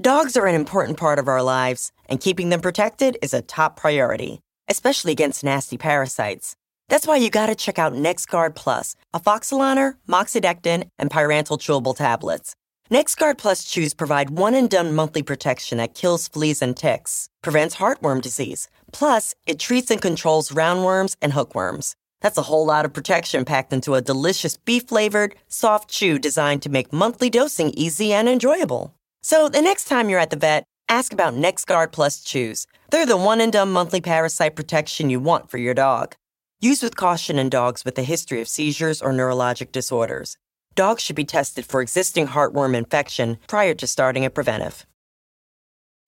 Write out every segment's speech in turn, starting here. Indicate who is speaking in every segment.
Speaker 1: Dogs are an important part of our lives, and keeping them protected is a top priority, especially against nasty parasites. That's why you gotta check out NexGard Plus, afoxolaner, moxidectin, and pyrantel chewable tablets. NexGard Plus chews provide one and done monthly protection that kills fleas and ticks, prevents heartworm disease. Plus, it treats and controls roundworms and hookworms. That's a whole lot of protection packed into a delicious beef flavored, soft chew designed to make monthly dosing easy and enjoyable. So the next time you're at the vet, ask about NexGard Plus chews. They're the one and done monthly parasite protection you want for your dog. Use with caution in dogs with a history of seizures or neurologic disorders. Dogs should be tested for existing heartworm infection prior to starting a preventive.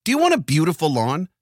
Speaker 2: Do you want a beautiful lawn?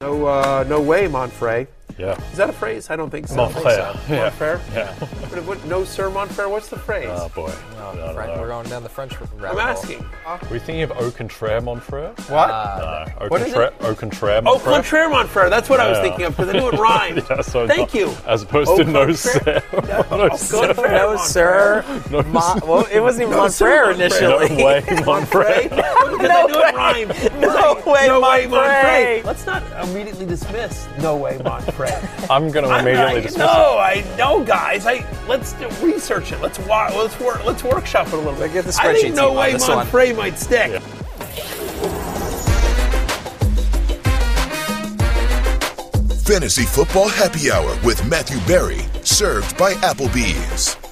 Speaker 3: No, uh, no way, Monfrey.
Speaker 4: Yeah.
Speaker 3: Is that a phrase? I don't think so.
Speaker 4: Montfrere. Yeah.
Speaker 3: Montfrere?
Speaker 4: Yeah.
Speaker 3: What, what, no, sir, Monfrere? What's the phrase?
Speaker 4: Oh boy. I don't
Speaker 5: French,
Speaker 4: know.
Speaker 5: we're going down the French route.
Speaker 3: I'm
Speaker 5: hole.
Speaker 3: asking.
Speaker 4: Were you thinking of Au contraire, mon frère?
Speaker 3: What?
Speaker 4: Uh, no. Au
Speaker 3: What is
Speaker 4: contraire, Au contraire, mon
Speaker 3: oh,
Speaker 4: frère.
Speaker 3: contraire, Monfrere. That's what I was thinking of because I knew it rhymed.
Speaker 4: Yeah, so
Speaker 3: Thank
Speaker 4: no-
Speaker 3: you.
Speaker 4: As opposed
Speaker 3: Au
Speaker 4: to no,
Speaker 3: contraire.
Speaker 4: sir. no, oh,
Speaker 3: sir.
Speaker 5: No, sir.
Speaker 4: No,
Speaker 5: Mon- well, it wasn't even
Speaker 3: No, sir,
Speaker 5: Montfrere
Speaker 3: Montfrere.
Speaker 5: initially.
Speaker 4: No way, mon
Speaker 3: Monfrey?
Speaker 4: frère.
Speaker 3: Because I knew it rhymed.
Speaker 5: No way,
Speaker 3: no way,
Speaker 5: Monfrey.
Speaker 3: Monfrey. Let's not immediately dismiss no way, Monfrey.
Speaker 4: I'm going to
Speaker 3: I'm
Speaker 4: immediately
Speaker 3: not,
Speaker 4: dismiss
Speaker 3: no, I know, guys. I let's do, research it. Let's wa- let's work. Let's workshop it a little bit.
Speaker 5: Get the
Speaker 3: I think
Speaker 5: spreadsheet
Speaker 3: no
Speaker 5: team
Speaker 3: way
Speaker 5: this one.
Speaker 3: Monfrey might stick.
Speaker 6: Fantasy Football Happy Hour with Matthew Berry, served by Applebee's.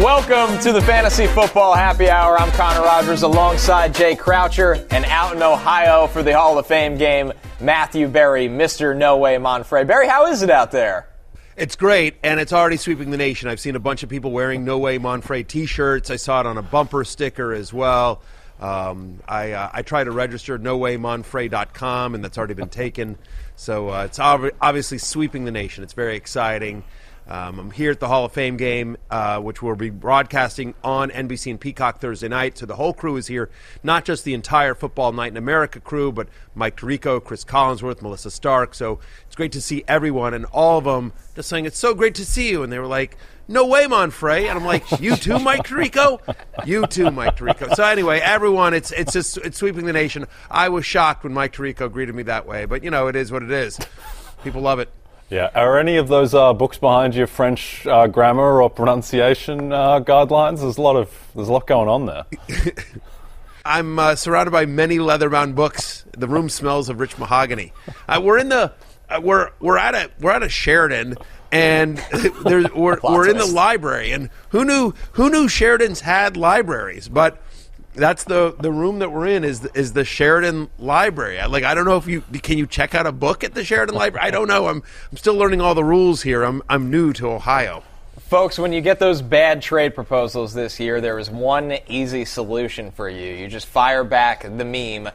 Speaker 5: Welcome to the Fantasy Football Happy Hour. I'm Connor Rogers alongside Jay Croucher and out in Ohio for the Hall of Fame game, Matthew Berry, Mr. No Way Monfrey. Berry, how is it out there?
Speaker 3: It's great, and it's already sweeping the nation. I've seen a bunch of people wearing No Way Monfrey T-shirts. I saw it on a bumper sticker as well. Um, I, uh, I tried to register nowaymonfrey.com, and that's already been taken. So uh, it's ob- obviously sweeping the nation. It's very exciting. Um, I'm here at the Hall of Fame game, uh, which we'll be broadcasting on NBC and Peacock Thursday night. So the whole crew is here, not just the entire Football Night in America crew, but Mike Tirico, Chris Collinsworth, Melissa Stark. So it's great to see everyone, and all of them just saying, It's so great to see you. And they were like, No way, Monfrey. And I'm like, You too, Mike Tirico? You too, Mike Tirico. So anyway, everyone, it's, it's just it's sweeping the nation. I was shocked when Mike Tirico greeted me that way, but you know, it is what it is. People love it.
Speaker 4: Yeah. Are any of those uh, books behind you French uh, grammar or pronunciation uh, guidelines? There's a lot of there's a lot going on there.
Speaker 3: I'm uh, surrounded by many leather-bound books. The room smells of rich mahogany. Uh, we're in the uh, we're we're at a we're at a Sheridan, and there's we're, we're in the library. And who knew who knew Sheridans had libraries? But that's the the room that we're in is the, is the Sheridan Library. I, like I don't know if you can you check out a book at the Sheridan Library. I don't know. I'm I'm still learning all the rules here. I'm I'm new to Ohio.
Speaker 5: Folks, when you get those bad trade proposals this year, there is one easy solution for you. You just fire back the meme,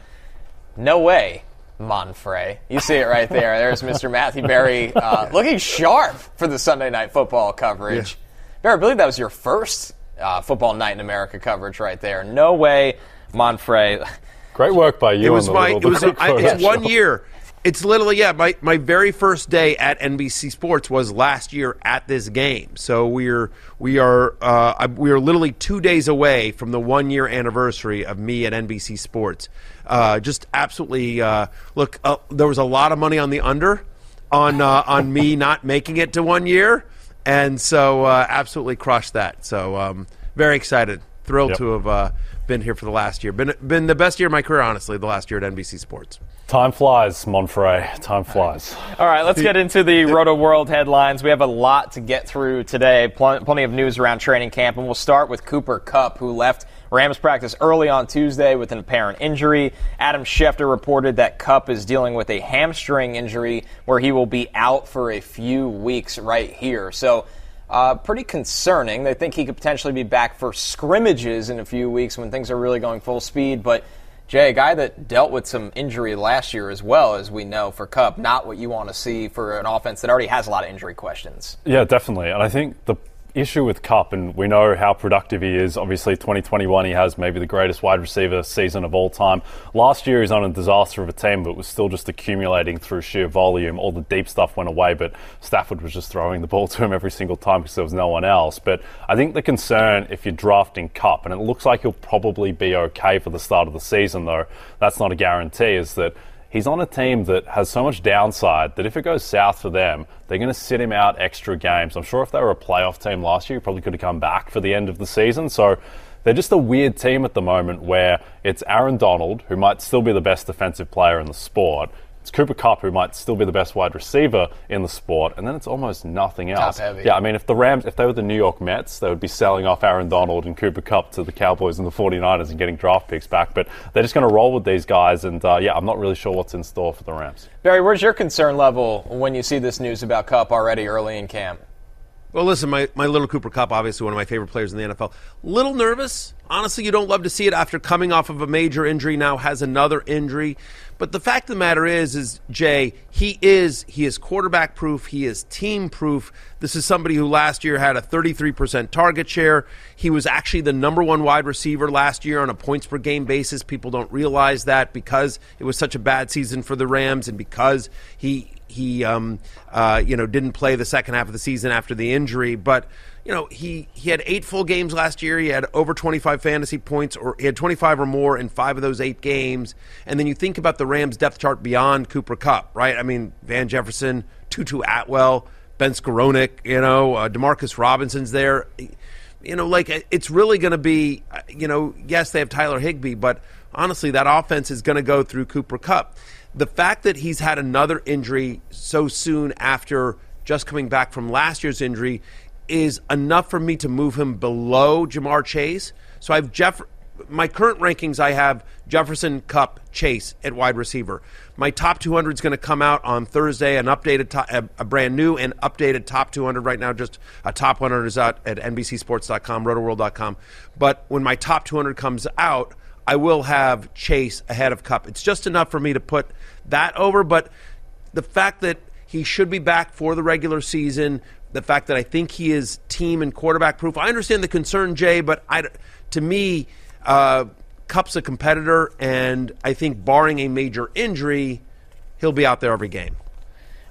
Speaker 5: no way, Monfrey. You see it right there. There's Mr. Matthew Berry uh, looking sharp for the Sunday night football coverage. Berry, I believe that was your first uh, football night in America coverage right there. No way, Monfrey.
Speaker 4: Great work by you.
Speaker 3: It was
Speaker 4: on the
Speaker 3: my.
Speaker 4: little-
Speaker 3: It was.
Speaker 4: the quick
Speaker 3: I, it's one year. It's literally yeah. My my very first day at NBC Sports was last year at this game. So we're we are uh, I- we are literally two days away from the one year anniversary of me at NBC Sports. Uh, just absolutely uh, look. Uh, there was a lot of money on the under on uh, on me not making it to one year, and so uh, absolutely crushed that. So um, very excited, thrilled
Speaker 4: Yep.
Speaker 3: to have uh, been here for the last year. Been been the best year of my career, honestly. The last year at NBC Sports.
Speaker 4: Time flies, Monfrey. Time flies.
Speaker 5: All right, let's get into the Roto World headlines. We have a lot to get through today. Pl- plenty of news around training camp, and we'll start with Cooper Kupp, who left Rams practice early on Tuesday with an apparent injury. Adam Schefter reported that Kupp is dealing with a hamstring injury where he will be out for a few weeks right here. So, uh, pretty concerning. They think he could potentially be back for scrimmages in a few weeks when things are really going full speed, but Jay, a guy that dealt with some injury last year as well, as we know for Kupp, not what you want to see for an offense that already has a lot of injury questions.
Speaker 4: Yeah, definitely. And I think the issue with Kupp, and we know how productive he is. Obviously, 2021, he has maybe the greatest wide receiver season of all time. Last year, he's on a disaster of a team, but was still just accumulating through sheer volume. All the deep stuff went away, but Stafford was just throwing the ball to him every single time because there was no one else. But I think the concern, if you're drafting Kupp, and it looks like he'll probably be okay for the start of the season, though that's not a guarantee, is that he's on a team that has so much downside that if it goes south for them, they're going to sit him out extra games. I'm sure if they were a playoff team last year, he probably could have come back for the end of the season. So they're just a weird team at the moment where it's Aaron Donald, who might still be the best defensive player in the sport, it's Cooper Kupp who might still be the best wide receiver in the sport, and then it's almost nothing else. Yeah, I mean, if the Rams, if they were the New York Mets, they would be selling off Aaron Donald and Cooper Kupp to the Cowboys and the 49ers and getting draft picks back. But they're just going to roll with these guys, and uh, yeah, I'm not really sure what's in store for the Rams.
Speaker 5: Berry, where's your concern level when you see this news about Kupp already early in camp?
Speaker 3: Well, listen, my, my little Cooper Kupp, obviously one of my favorite players in the NFL. Little nervous. Honestly, you don't love to see it after coming off of a major injury. Now has another injury. But the fact of the matter is, is Jay, he is he is quarterback proof. He is team proof. This is somebody who last year had a 33% target share. He was actually the number one wide receiver last year on a points per game basis. People don't realize that because it was such a bad season for the Rams and because he he um, uh, you know didn't play the second half of the season after the injury, but you know, he, he had eight full games last year. He had over 25 fantasy points, or he had 25 or more in five of those eight games. And then you think about the Rams' depth chart beyond Cooper Kupp, right? I mean, Van Jefferson, Tutu Atwell, Ben Skowronek, you know, uh, Demarcus Robinson's there. You know, like it's really going to be, uh, you know, yes, they have Tyler Higbee, but honestly, that offense is going to go through Cooper Kupp. The fact that he's had another injury so soon after just coming back from last year's injury is enough for me to move him below Ja'Marr Chase. So I have Jeff. My current rankings, I have Jefferson, Kupp, Chase at wide receiver. My top 200 is going to come out on Thursday. An updated, top, a, a, brand new and updated top 200 right now. Just a top 100 is out at NBCSports.com, RotoWorld.com. But when my top 200 comes out, I will have Chase ahead of Kupp. It's just enough for me to put that over. But the fact that he should be back for the regular season the fact that I think he is team and quarterback proof. I understand the concern, Jay, but I, to me, uh, Kupp's a competitor, and I think barring a major injury, he'll be out there every game.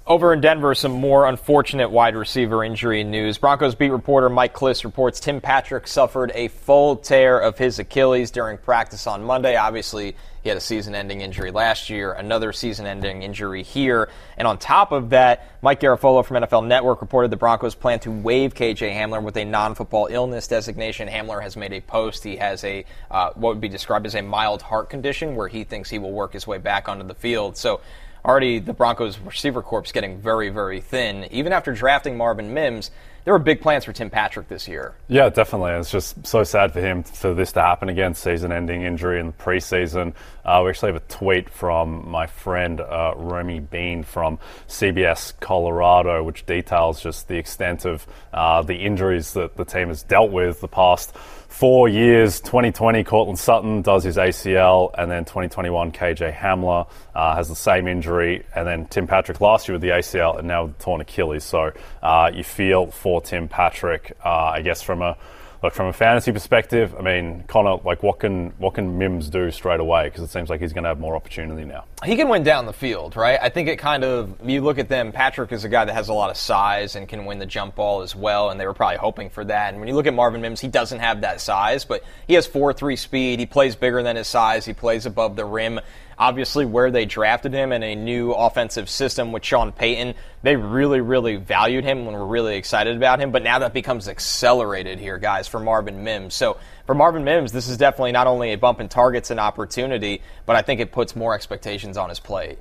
Speaker 5: Over in Denver, some more unfortunate wide receiver injury news. Broncos beat reporter Mike Klis reports Tim Patrick suffered a full tear of his Achilles during practice on Monday. Obviously, he had a season ending injury last year, another season ending injury here. And on top of that, Mike Garafolo from NFL Network reported the Broncos plan to waive KJ Hamler with a non football illness designation. Hamler has made a post. He has a, uh, what would be described as a mild heart condition where he thinks he will work his way back onto the field. So, already the Broncos receiver corps getting very, very thin. Even after drafting Marvin Mims, there were big plans for Tim Patrick this year.
Speaker 4: Yeah, definitely. It's just so sad for him for this to happen again. Season-ending injury in the preseason. Uh, we actually have a tweet from my friend uh, Romi Bean from CBS Colorado, which details just the extent of uh, the injuries that the team has dealt with the past four years. 2020, Courtland Sutton does his ACL, and then 2021, KJ Hamler uh, has the same injury, and then Tim Patrick last year with the ACL, and now torn Achilles. So uh, you feel for Tim Patrick, uh, I guess, from a look from a fantasy perspective, I mean, Connor, like what can what can Mims do straight away? Because it seems like he's going to have more opportunity now.
Speaker 5: He can win down the field, right? I think it kind of you look at them. Patrick is a guy that has a lot of size and can win the jump ball as well, and they were probably hoping for that. And when you look at Marvin Mims, he doesn't have that size, but he has four three speed. He plays bigger than his size. He plays above the rim obviously where they drafted him in a new offensive system with Sean Payton, they really, really valued him and were really excited about him. But now that becomes accelerated here, guys, for Marvin Mims. So for Marvin Mims, this is definitely not only a bump in targets and opportunity, but I think it puts more expectations on his plate.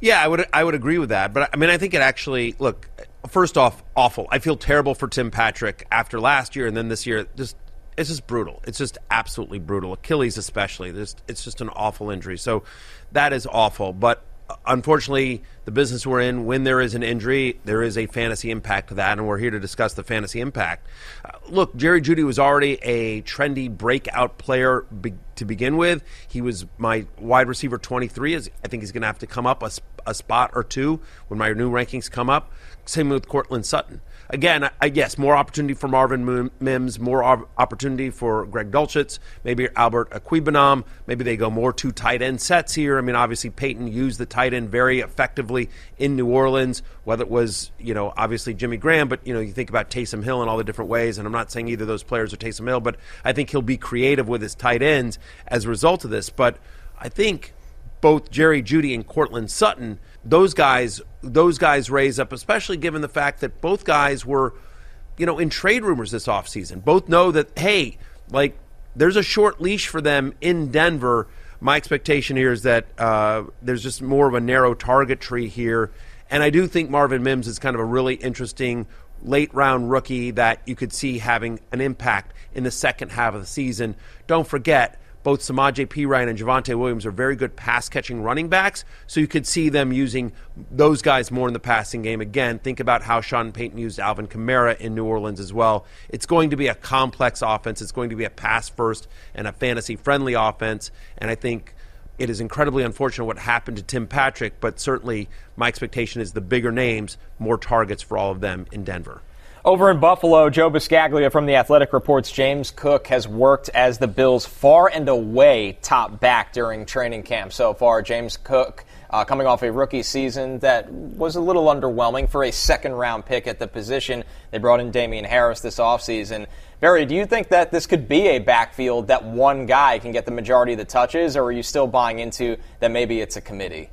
Speaker 3: Yeah, I would I would agree with that. But I mean, I think it actually look. First off, awful. I feel terrible for Tim Patrick after last year and then this year. Just it's just brutal. It's just absolutely brutal. Achilles, especially. There's, it's just an awful injury. So that is awful. But uh, unfortunately, the business we're in, when there is an injury, there is a fantasy impact to that, and we're here to discuss the fantasy impact. Uh, look, Jerry Jeudy was already a trendy breakout player be- to begin with. He was my wide receiver 23. Is I think he's going to have to come up a, a spot or two when my new rankings come up. Same with Courtland Sutton again, I, guess more opportunity for Marvin Mims, more opportunity for Greg Dulcich, maybe Albert Okwuegbunam. Maybe they go more two tight end sets here. I mean, obviously Payton used the tight end very effectively in New Orleans, whether it was you know obviously Jimmy Graham, but you know you think about Taysom Hill in all the different ways. And I'm not saying either of those players are Taysom Hill, but I think he'll be creative with his tight ends as a result of this. But I think both Jerry Jeudy and Courtland Sutton those guys those guys raise up, especially given the fact that both guys were, you know, in trade rumors this offseason. Both know that, hey, like there's a short leash for them in Denver. My expectation here is that uh, there's just more of a narrow target tree here. And I do think Marvin Mims is kind of a really interesting late round rookie that you could see having an impact in the second half of the season. Don't forget, both Samaje Perine and Javonte Williams are very good pass catching running backs, so you could see them using those guys more in the passing game. Again, think about how Sean Payton used Alvin Kamara in New Orleans as well. It's going to be a complex offense. It's going to be a pass first and a fantasy friendly offense, and I think it is incredibly unfortunate what happened to Tim Patrick, but certainly my expectation is the bigger names, more targets for all of them in Denver.
Speaker 5: Over in Buffalo, Joe Buscaglia from The Athletic reports James Cook has worked as the Bills' far and away top back during training camp so far. James Cook uh, coming off a rookie season that was a little underwhelming for a second round pick at the position. They brought in Damien Harris this offseason. Berry, do you think that this could be a backfield that one guy can get the majority of the touches, or are you still buying into that maybe it's a committee?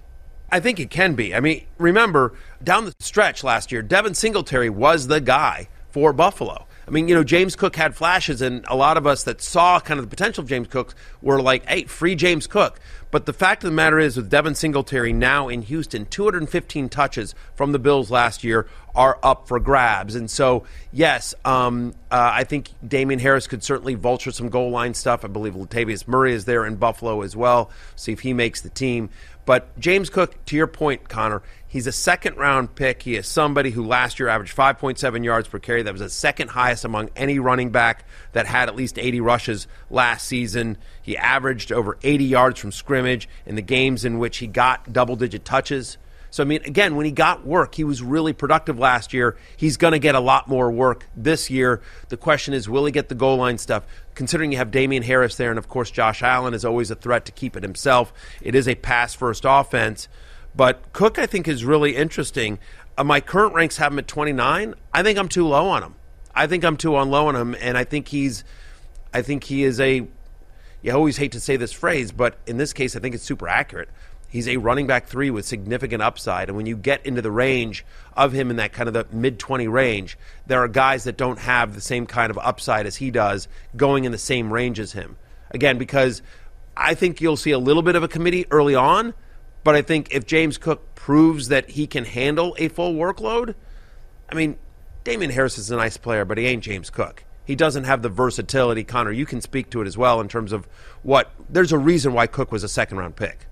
Speaker 3: I think it can be. I mean, remember down the stretch last year, Devin Singletary was the guy for Buffalo. I mean, you know, James Cook had flashes, and a lot of us that saw kind of the potential of James Cook were like, hey, free James Cook. But the fact of the matter is, with Devin Singletary now in Houston, 215 touches from the Bills last year are up for grabs. And so, yes, um, uh, I think Damien Harris could certainly vulture some goal line stuff. I believe Latavius Murray is there in Buffalo as well. See if he makes the team. But James Cook, to your point, Connor, he's a second round pick. He is somebody who last year averaged 5.7 yards per carry. That was the second highest among any running back that had at least 80 rushes last season. He averaged over 80 yards from scrimmage in the games in which he got double digit touches. So, I mean, again, when he got work, he was really productive last year. He's going to get a lot more work this year. The question is, will he get the goal line stuff? Considering you have Damien Harris there, and of course, Josh Allen is always a threat to keep it himself. It is a pass first offense. But Cook, I think, is really interesting. Uh, my current ranks have him at 29. I think I'm too low on him. I think I'm too on low on him, and I think he's, I think he is a. You always hate to say this phrase, but in this case, I think it's super accurate. He's a running back three with significant upside. And when you get into the range of him in that kind of the mid 20 range, there are guys that don't have the same kind of upside as he does going in the same range as him. Again, because I think you'll see a little bit of a committee early on, but I think if James Cook proves that he can handle a full workload, I mean, Damien Harris is a nice player, but he ain't James Cook. He doesn't have the versatility. Connor, you can speak to it as well in terms of what. There's a reason why Cook was a second round pick.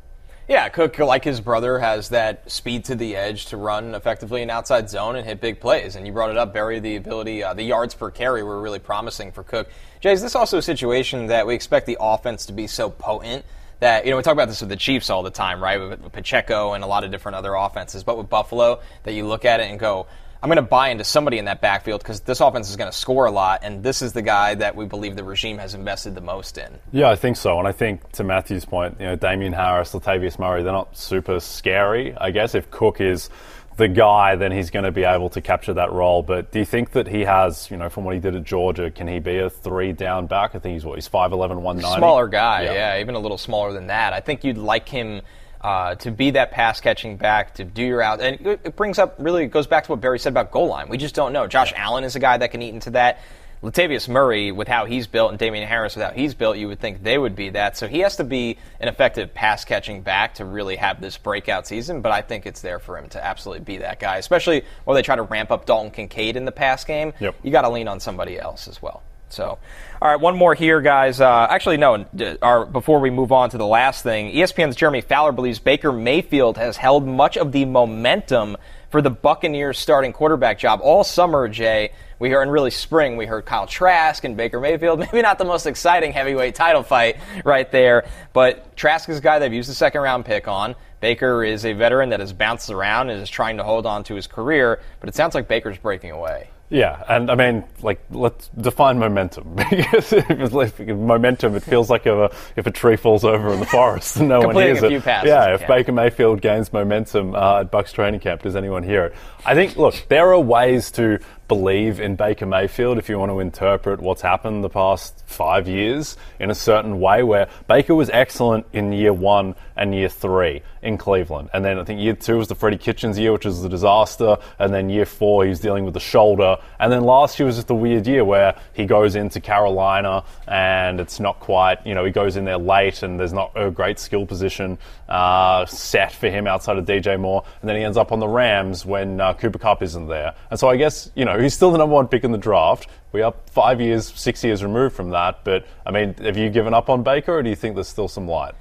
Speaker 5: Yeah, Cook, like his brother, has that speed to the edge to run effectively in outside zone and hit big plays. And you brought it up, Berry, the ability, uh, the yards per carry were really promising for Cook. Jay, is this also a situation that we expect the offense to be so potent that, you know, we talk about this with the Chiefs all the time, right? With Pacheco and a lot of different other offenses. But with Buffalo, that you look at it and go, I'm going to buy into somebody in that backfield because this offense is going to score a lot, and this is the guy that we believe the regime has invested the most in.
Speaker 4: Yeah, I think so. And I think to Matthew's point, you know, Damien Harris, Latavius Murray, they're not super scary. I guess if Cook is the guy, then he's going to be able to capture that role. But do you think that he has, you know, from what he did at Georgia, can he be a three down back? I think he's what, he's 5'11, 190?
Speaker 5: Smaller guy, yeah. yeah, even a little smaller than that. I think you'd like him uh, to be that pass catching back, to do your out. And it, brings up really, it goes back to what Berry said about goal line. We just don't know. Josh Allen is a guy that can eat into that. Latavius Murray, with how he's built, and Damien Harris, with how he's built, you would think they would be that. So he has to be an effective pass catching back to really have this breakout season. But I think it's there for him to absolutely be that guy, especially while they try to ramp up Dalton Kincaid in the pass game.
Speaker 4: Yep.
Speaker 5: You got to lean on somebody else as well. So, all right, one more here, guys. Uh, actually, no. Our, before we move on to the last thing, ESPN's Jeremy Fowler believes Baker Mayfield has held much of the momentum for the Buccaneers starting quarterback job. All summer, Jay, we heard, in really spring, we heard Kyle Trask and Baker Mayfield. Maybe not the most exciting heavyweight title fight right there, but Trask is a guy they've used the second round pick on. Baker is a veteran that has bounced around and is trying to hold on to his career, but it sounds like Baker's breaking away.
Speaker 4: Yeah, and I mean, like, let's define momentum because if it's like momentum, it feels like if a, if a tree falls over in the forest and no one hears it.
Speaker 5: Passes,
Speaker 4: yeah, if Baker Mayfield gains momentum uh, at Bucks training camp, does anyone hear it? I think, look, there are ways to believe in Baker Mayfield if you want to interpret what's happened the past five years in a certain way, where Baker was excellent in year one and year three in Cleveland. And then I think year two was the Freddie Kitchens year, which was a disaster. And then year four, he was dealing with the shoulder. And then last year was just a weird year where he goes into Carolina and it's not quite, you know, he goes in there late and there's not a great skill position uh, set for him outside of DJ Moore. And then he ends up on the Rams when uh, Cooper Kupp isn't there. And so I guess, you know, he's still the number one pick in the draft. We are five years, six years removed from that. But I mean, have you given up on Baker, or do you think there's still some light?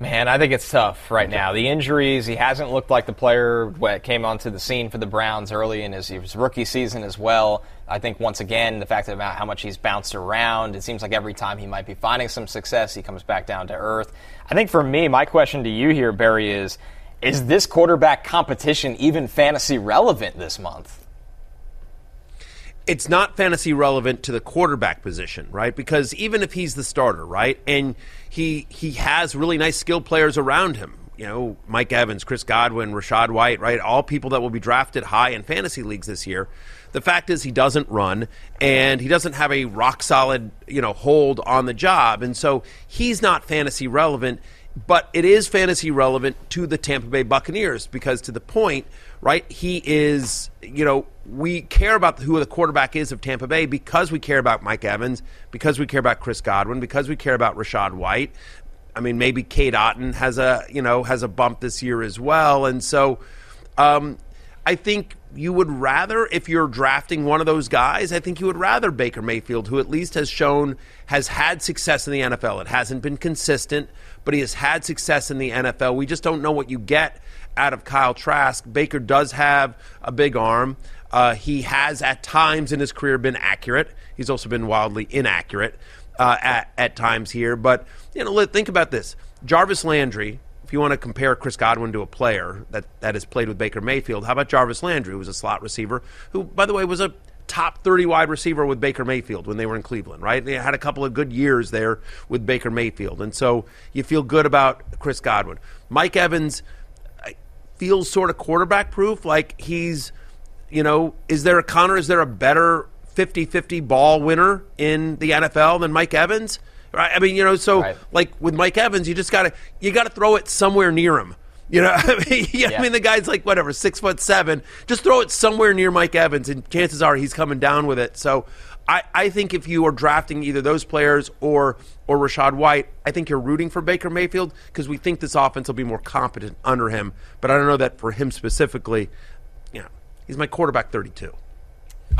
Speaker 5: Man, I think it's tough right now. The injuries, he hasn't looked like the player that came onto the scene for the Browns early in his, his, rookie season as well. I think once again, the fact about how much he's bounced around, it seems like every time he might be finding some success, he comes back down to earth. I think for me, my question to you here, Berry, is is this quarterback competition even fantasy relevant this month?
Speaker 3: It's not fantasy relevant to the quarterback position, right? Because even if he's the starter, right, and he he has really nice skill players around him, you know, Mike Evans, Chris Godwin, Rachaad White, right, all people that will be drafted high in fantasy leagues this year. The fact is, he doesn't run, and he doesn't have a rock solid, you know, hold on the job, and so he's not fantasy relevant. But it is fantasy relevant to the Tampa Bay Buccaneers because, to the point, right, he is, you know, we care about who the quarterback is of Tampa Bay because we care about Mike Evans, because we care about Chris Godwin, because we care about Rachaad White. I mean, maybe Cade Otton has a you know has a bump this year as well, and so um, I think you would rather if you're drafting one of those guys. I think you would rather Baker Mayfield, who at least has shown has had success in the NFL. It hasn't been consistent, but he has had success in the NFL. We just don't know what you get out of Kyle Trask. Baker does have a big arm. Uh, he has at times in his career been accurate. He's also been wildly inaccurate uh, at, at times here. But, you know, think about this. Jarvis Landry, if you want to compare Chris Godwin to a player that, that has played with Baker Mayfield, how about Jarvis Landry, who was a slot receiver, who, by the way, was a top 30 wide receiver with Baker Mayfield when they were in Cleveland, right? They had a couple of good years there with Baker Mayfield. And so you feel good about Chris Godwin. Mike Evans feels sort of quarterback proof, like he's – you know, is there a Connor? Is there a better 50-50 ball winner in the NFL than Mike Evans? Right? I mean, you know, so right. like with Mike Evans, you just gotta you gotta throw it somewhere near him. You know, I mean, yeah, yeah. I mean, the guy's like whatever, six foot seven. Just throw it somewhere near Mike Evans, and chances are he's coming down with it. So, I, I think if you are drafting either those players or or Rachaad White, I think you're rooting for Baker Mayfield because we think this offense will be more competent under him. But I don't know that for him specifically. He's my quarterback 32.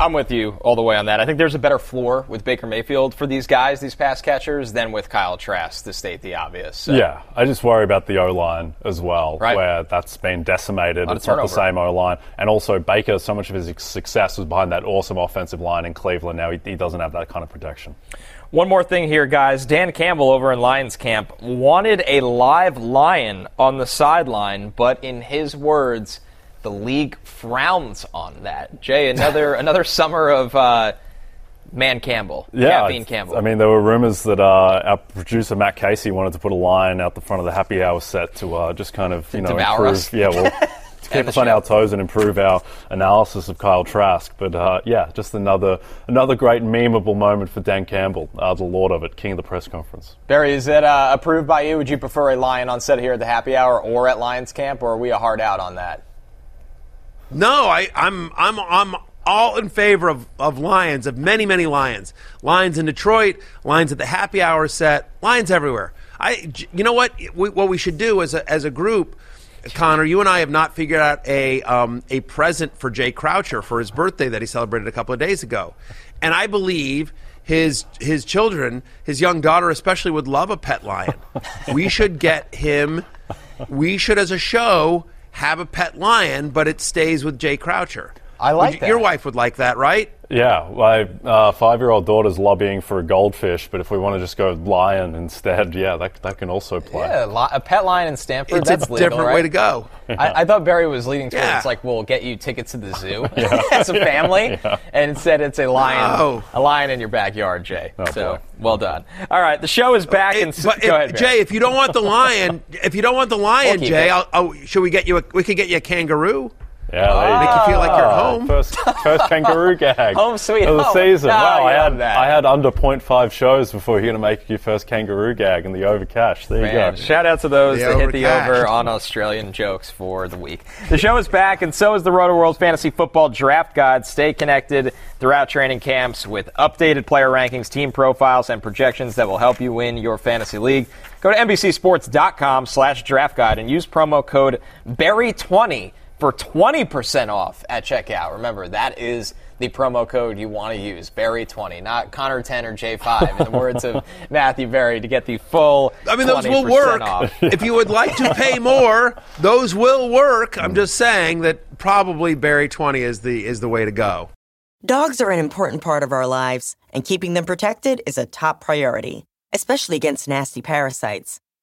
Speaker 5: I'm with you all the way on that. I think there's a better floor with Baker Mayfield for these guys, these pass catchers, than with Kyle Trask, to state the obvious.
Speaker 4: So. Yeah, I just worry about the O line as well, right. where that's been decimated. It's not the same O line. And also, Baker, so much of his success was behind that awesome offensive line in Cleveland. Now he, he doesn't have that kind of protection.
Speaker 5: One more thing here, guys. Dan Campbell over in Lions camp wanted a live lion on the sideline, but in his words, the league frowns on that. Jay, another another summer of uh, Man Campbell,
Speaker 4: yeah,
Speaker 5: Caffeine Campbell.
Speaker 4: I mean, there were rumors that uh, our producer Matt Casey wanted to put a line out the front of the happy hour set to uh, just kind of you know improve.
Speaker 5: Us.
Speaker 4: Yeah, well. to keep us on our toes and improve our analysis of Kyle Trask. But uh, yeah, just another another great memeable moment for Dan Campbell, uh, the lord of it, king of the press conference.
Speaker 5: Berry, is that uh, approved by you? Would you prefer a lion on set here at the happy hour or at Lions Camp, or are we a hard out on that?
Speaker 3: No, I, I'm I'm I'm all in favor of, of Lions, of many, many Lions. Lions in Detroit, Lions at the happy hour set, Lions everywhere. I, you know what? We, what we should do as a, as a group, Connor, you and I have not figured out a um, a present for Jay Croucher for his birthday that he celebrated a couple of days ago, and I believe his his children, his young daughter especially, would love a pet lion. we should get him. We should, as a show, have a pet lion, but it stays with Jay Croucher.
Speaker 5: I like
Speaker 3: you- Your wife would like that, right?
Speaker 4: Yeah, my uh, five-year-old daughter's lobbying for a goldfish, but if we want to just go lion instead, yeah, that, that can also play.
Speaker 5: Yeah, li- a pet lion in Stanford.
Speaker 3: It's
Speaker 5: that's
Speaker 3: a
Speaker 5: legal,
Speaker 3: different
Speaker 5: right?
Speaker 3: way to go.
Speaker 5: I, I thought Berry was leading towards
Speaker 3: Yeah.
Speaker 5: like we'll get you tickets to the zoo as a family, and instead it's a lion,
Speaker 3: No.
Speaker 5: a lion in your backyard, Jay.
Speaker 4: Oh,
Speaker 5: so
Speaker 4: boy.
Speaker 5: well done. All right, the show is back,
Speaker 3: It-
Speaker 5: and s-
Speaker 3: but
Speaker 5: go
Speaker 3: if-
Speaker 5: ahead, Berry.
Speaker 3: Jay, if you don't want the lion, if you don't want the lion,
Speaker 5: keep
Speaker 3: Jay,
Speaker 5: it.
Speaker 3: I'll, oh, should we get you? A, we could get you a kangaroo.
Speaker 4: Yeah, there
Speaker 3: Make you feel like you're at home.
Speaker 4: First, first kangaroo gag
Speaker 5: Home sweet
Speaker 4: of the
Speaker 5: home.
Speaker 4: season.
Speaker 5: Oh,
Speaker 4: wow, I had
Speaker 5: that.
Speaker 4: I had under 0.5 shows before you're going to make your first kangaroo gag in the overcash. There you go.
Speaker 5: shout out to those
Speaker 3: The
Speaker 5: that hit the over on Australian jokes for the week. The show is back, and so is the Roto World Fantasy Football Draft Guide. Stay connected throughout training camps with updated player rankings, team profiles, and projections that will help you win your fantasy league. Go to NBCSports.com slash draft guide and use promo code BERRY20 for 20% off at checkout. Remember, that is the promo code you want to use, Berry20, not Connor 10 or J5, in the words of Matthew Berry, to get the full
Speaker 3: I mean, those will work.
Speaker 5: off.
Speaker 3: if you would like to pay more, those will work. I'm just saying that probably Berry 20 is the is the way to go.
Speaker 1: Dogs are an important part of our lives, and keeping them protected is a top priority, especially against nasty parasites.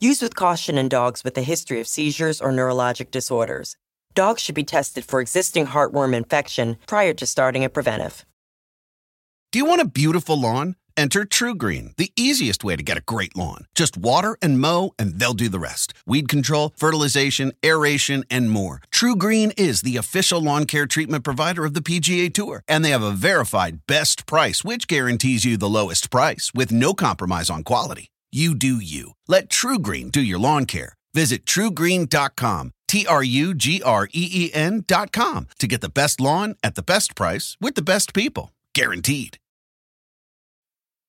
Speaker 1: Use with caution in dogs with a history of seizures or neurologic disorders. Dogs should be tested for existing heartworm infection prior to starting a preventive.
Speaker 2: Do you want a beautiful lawn? Enter TruGreen, the easiest way to get a great lawn. Just water and mow, and they'll do the rest. Weed control, fertilization, aeration, and more. TruGreen is the official lawn care treatment provider of the PGA Tour, and they have a verified best price, which guarantees you the lowest price with no compromise on quality. You do you. Let TruGreen do your lawn care. Visit trugreen.com, T R U G R E E N.com to get the best lawn at the best price with the best people. Guaranteed.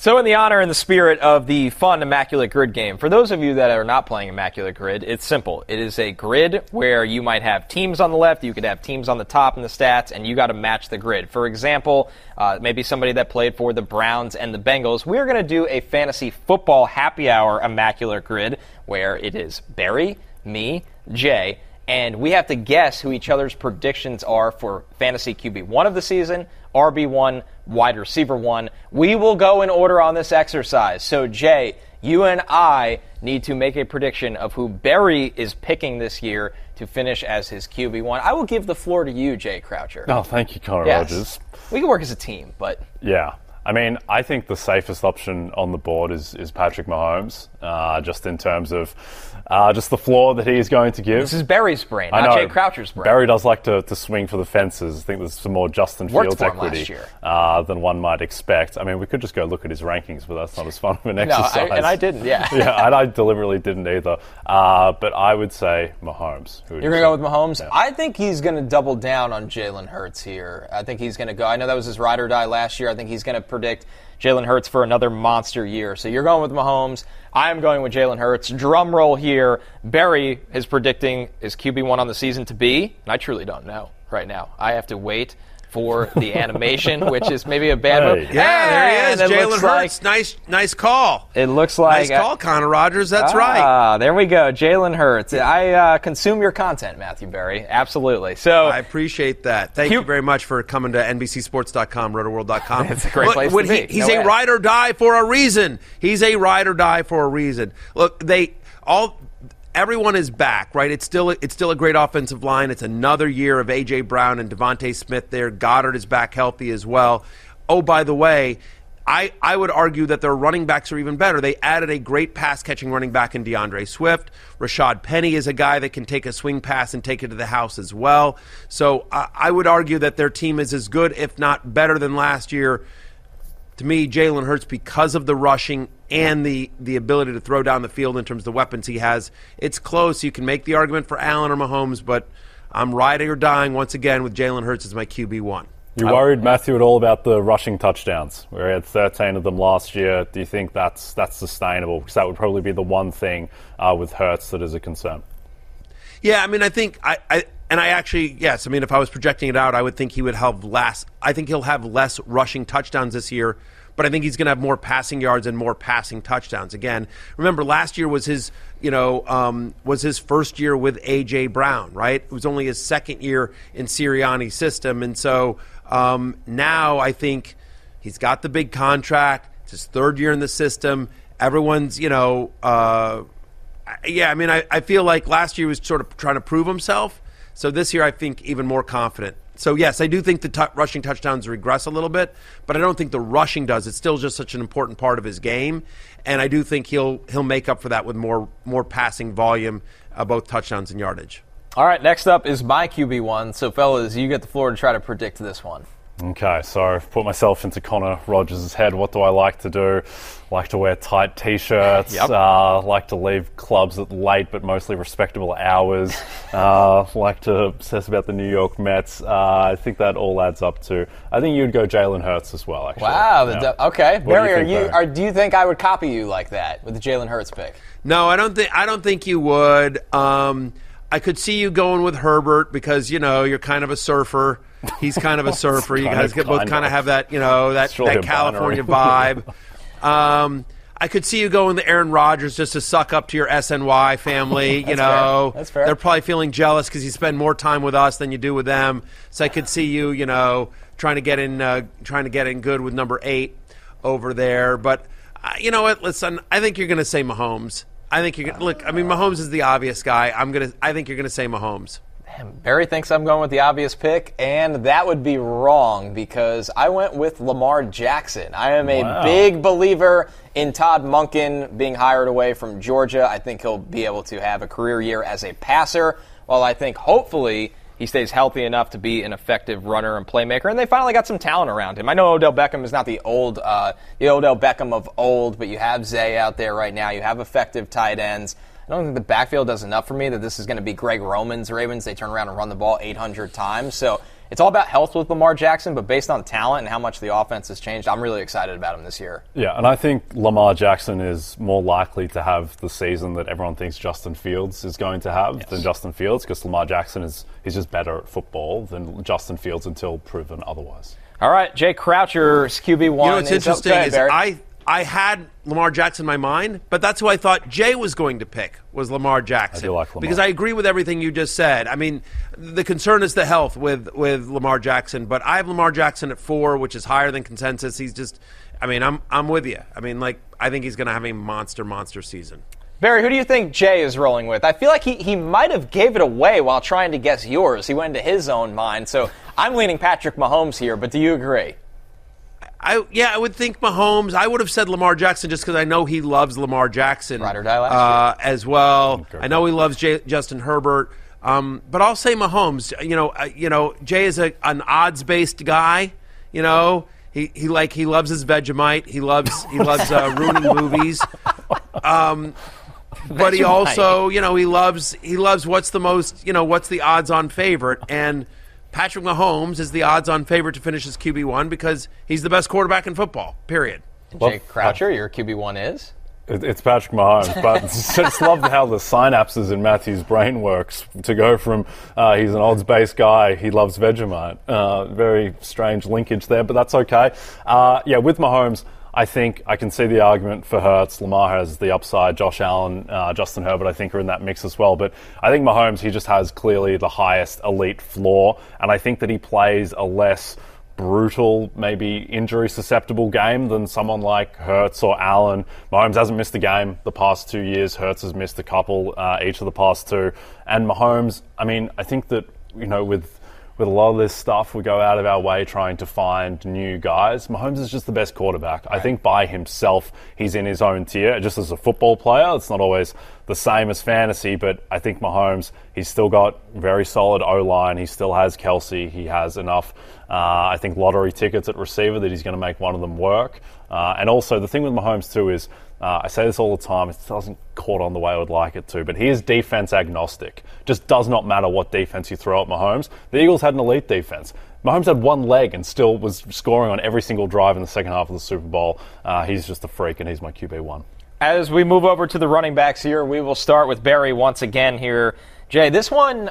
Speaker 5: So, in the honor and the spirit of the fun Immaculate Grid game, for those of you that are not playing Immaculate Grid, it's simple. It is a grid where you might have teams on the left, you could have teams on the top in the stats, and you got to match the grid. For example, uh, maybe somebody that played for the Browns and the Bengals. We're going to do a fantasy football happy hour Immaculate Grid where it is Berry, me, Jay, and we have to guess who each other's predictions are for fantasy QB one of the season, RB one, wide receiver one. We will go in order on this exercise. So Jay, you and I need to make a prediction of who Berry is picking this year to finish as his QB one. I will give the floor to you, Jay Croucher.
Speaker 4: Oh, thank you, Connor
Speaker 5: Yes.
Speaker 4: Rogers.
Speaker 5: We can work as a team, but
Speaker 4: Yeah. I mean, I think the safest option on the board is, is Patrick Mahomes, uh, just in terms of uh, just the floor that he is going to give.
Speaker 5: this is Berry's brain,
Speaker 4: I
Speaker 5: not
Speaker 4: know.
Speaker 5: Jay Croucher's brain.
Speaker 4: Berry does like to, to swing for the fences. I think there's some more Justin
Speaker 5: Worked
Speaker 4: Fields equity uh, than one might expect. I mean, we could just go look at his rankings, but that's not as fun of an
Speaker 5: I-
Speaker 4: exercise.
Speaker 5: and I didn't, yeah.
Speaker 4: yeah, and I deliberately didn't either. Uh, but I would say Mahomes. Who
Speaker 5: You're going to go with Mahomes? I think he's going to double down on Jalen Hurts here. I think he's going to go. I know that was his ride or die last year. I think he's going to predict Jalen Hurts for another monster year. So you're going with Mahomes. I'm going with Jalen Hurts. Drum roll here. Berry is predicting his QB1 on the season to be, and I truly don't know right now. I have to wait for the animation, which is maybe a bad
Speaker 4: Hey.
Speaker 5: move.
Speaker 3: Yeah, there he is. Jalen Hurts.
Speaker 5: like-
Speaker 3: nice, nice call.
Speaker 5: it looks like
Speaker 3: nice call, Connor Rogers. That's right.
Speaker 5: Ah, there we go. Jalen Hurts. I uh, consume your content, Matthew Berry. Absolutely. So
Speaker 3: I appreciate that. Thank
Speaker 5: Q-
Speaker 3: you very much for coming to NBCSports.com, RotoWorld.com.
Speaker 5: It's a great
Speaker 3: Look,
Speaker 5: place to
Speaker 3: when
Speaker 5: be.
Speaker 3: he's
Speaker 5: No
Speaker 3: a
Speaker 5: way.
Speaker 3: ride or die for a reason. He's a ride or die for a reason. Look, they all everyone is back, right? It's still it's still a great offensive line. It's another year of AJ Brown and DeVonta Smith there. Goedert is back healthy as well. Oh, by the way, I, I would argue that their running backs are even better. They added a great pass catching running back in D'Andre Swift. Rashaad Penny is a guy that can take a swing pass and take it to the house as well. So uh, I would argue that their team is as good, if not better, than last year. To me, Jalen Hurts, because of the rushing and the, the ability to throw down the field in terms of the weapons he has, it's close. You can make the argument for Allen or Mahomes, but I'm riding or dying once again with Jalen Hurts as my QB1.
Speaker 4: You worried, Matthew, at all about the rushing touchdowns? We had 13 of them last year. Do you think that's that's sustainable? Because that would probably be the one thing uh, with Hurts that is a concern.
Speaker 3: Yeah, I mean, I think I, I and I actually yes, I mean, if I was projecting it out, I would think he would have less. I think he'll have less rushing touchdowns this year, but I think he's going to have more passing yards and more passing touchdowns. Again, remember last year was his you know um, was his first year with AJ Brown, right? It was only his second year in Sirianni's system, and so. Um, now I think he's got the big contract. It's his third year in the system. Everyone's, you know, uh, yeah. I mean, I, I feel like last year was sort of trying to prove himself. So this year, I think even more confident. So yes, I do think the t- rushing touchdowns regress a little bit, but I don't think the rushing does. It's still just such an important part of his game, and I do think he'll he'll make up for that with more more passing volume, uh, both touchdowns and yardage.
Speaker 5: All right, next up is my QB1. So, fellas, you get the floor to try to predict this one.
Speaker 4: Okay, so I've put myself into Connor Rogers' head. What do I like to do? Like to wear tight t-shirts. Yep. Uh, like to leave clubs at late but mostly respectable hours. uh, like to obsess about the New York Mets. Uh, I think that all adds up to. I think you'd go Jalen Hurts as well. Actually.
Speaker 5: Wow. Yeah. okay, Berry, are you? Are, do you think I would copy you like that with the Jalen Hurts pick?
Speaker 3: No, I don't think. I don't think you would. Um, I could see you going with Herbert because you know you're kind of a surfer. He's kind of a surfer. you guys of, both kind of have that you know that, that California vibe. Um, I could see you going with Aaron Rodgers just to suck up to your SNY family. You know,
Speaker 5: fair. That's fair.
Speaker 3: They're probably feeling jealous because you spend more time with us than you do with them. So I could see you, you know, trying to get in, uh, trying to get in good with number eight over there. But uh, you know what? Listen, I think you're going to say Mahomes. I think you're gonna look. I mean, Mahomes is the obvious guy. I'm gonna. I think you're gonna say Mahomes.
Speaker 5: Berry thinks I'm going with the obvious pick, and that would be wrong because I went with Lamar Jackson. I am a wow. big believer in Todd Monken being hired away from Georgia. I think he'll be able to have a career year as a passer, while I think hopefully he stays healthy enough to be an effective runner and playmaker. And they finally got some talent around him. I know Odell Beckham is not the old, uh, the Odell Beckham of old, but you have Zay out there right now. You have effective tight ends. I don't think the backfield does enough for me that this is going to be Greg Roman's Ravens. They turn around and run the ball 800 times. So it's all about health with Lamar Jackson, but based on talent and how much the offense has changed, I'm really excited about him this year.
Speaker 4: Yeah, and I think Lamar Jackson is more likely to have the season that everyone thinks Justin Fields is going to have yes. than Justin Fields because Lamar Jackson is he's just better at football than Justin Fields until proven otherwise.
Speaker 5: All right, Jay Croucher's QB1. You
Speaker 3: know what's interesting is I I had Lamar Jackson in my mind, but that's who I thought Jay was going to pick was Lamar Jackson.
Speaker 4: I like Lamar.
Speaker 3: Because I agree with everything you just said. I mean, the concern is the health with with Lamar Jackson, but I have Lamar Jackson at four, which is higher than consensus. He's just, I mean, I'm I'm with you. I mean, like I think he's going to have a monster monster season.
Speaker 5: Berry, who do you think Jay is rolling with? I feel like he, he might have gave it away while trying to guess yours. He went into his own mind. So I'm leaning Patrick Mahomes here, but do you agree?
Speaker 3: I yeah, I would think Mahomes. I would have said Lamar Jackson just because I know he loves Lamar Jackson
Speaker 5: Ride or die uh,
Speaker 3: as well. I know he loves Jay, Justin Herbert, um, but I'll say Mahomes. You know, uh, you know, Jay is a, an odds based guy. You know, he, he like he loves his Vegemite. He loves he loves uh, ruining movies. Um, but he also, you know, he loves he loves what's the most, you know, what's the odds on favorite and Patrick Mahomes is the odds-on favorite to finish as QB one because he's the best quarterback in football. Period.
Speaker 5: Jake Croucher, your QB one is.
Speaker 4: It's Patrick Mahomes, but just love how the synapses in Matthew's brain works to go from uh, he's an odds-based guy, he loves Vegemite. Uh, very strange linkage there, but that's okay. Uh, yeah, with Mahomes, I think I can see the argument for Hurts. Lamar has the upside. Josh Allen, uh, Justin Herbert, I think are in that mix as well. But I think Mahomes, he just has clearly the highest elite floor, and I think that he plays a less brutal, maybe injury susceptible game than someone like Hurts or Allen. Mahomes hasn't missed a game the past two years. Hurts has missed a couple uh, each of the past two. And Mahomes, I mean, I think that, you know, with with a lot of this stuff, we go out of our way trying to find new guys. Mahomes is just the best quarterback. Right. I think by himself, he's in his own tier. Just as a football player, it's not always the same as fantasy, but I think Mahomes, he's still got very solid O line. He still has Kelce. He has enough, uh, I think, lottery tickets at receiver that he's going to make one of them work. Uh, and also, the thing with Mahomes, too, is uh, I say this all the time, it doesn't caught on the way I would like it to, but he is defense agnostic. Just does not matter what defense you throw at Mahomes. The Eagles had an elite defense. Mahomes had one leg and still was scoring on every single drive in the second half of the Super Bowl. Uh, he's just a freak, and he's my QB1.
Speaker 5: As we move over to the running backs here, we will start with Berry once again here. Jay, this one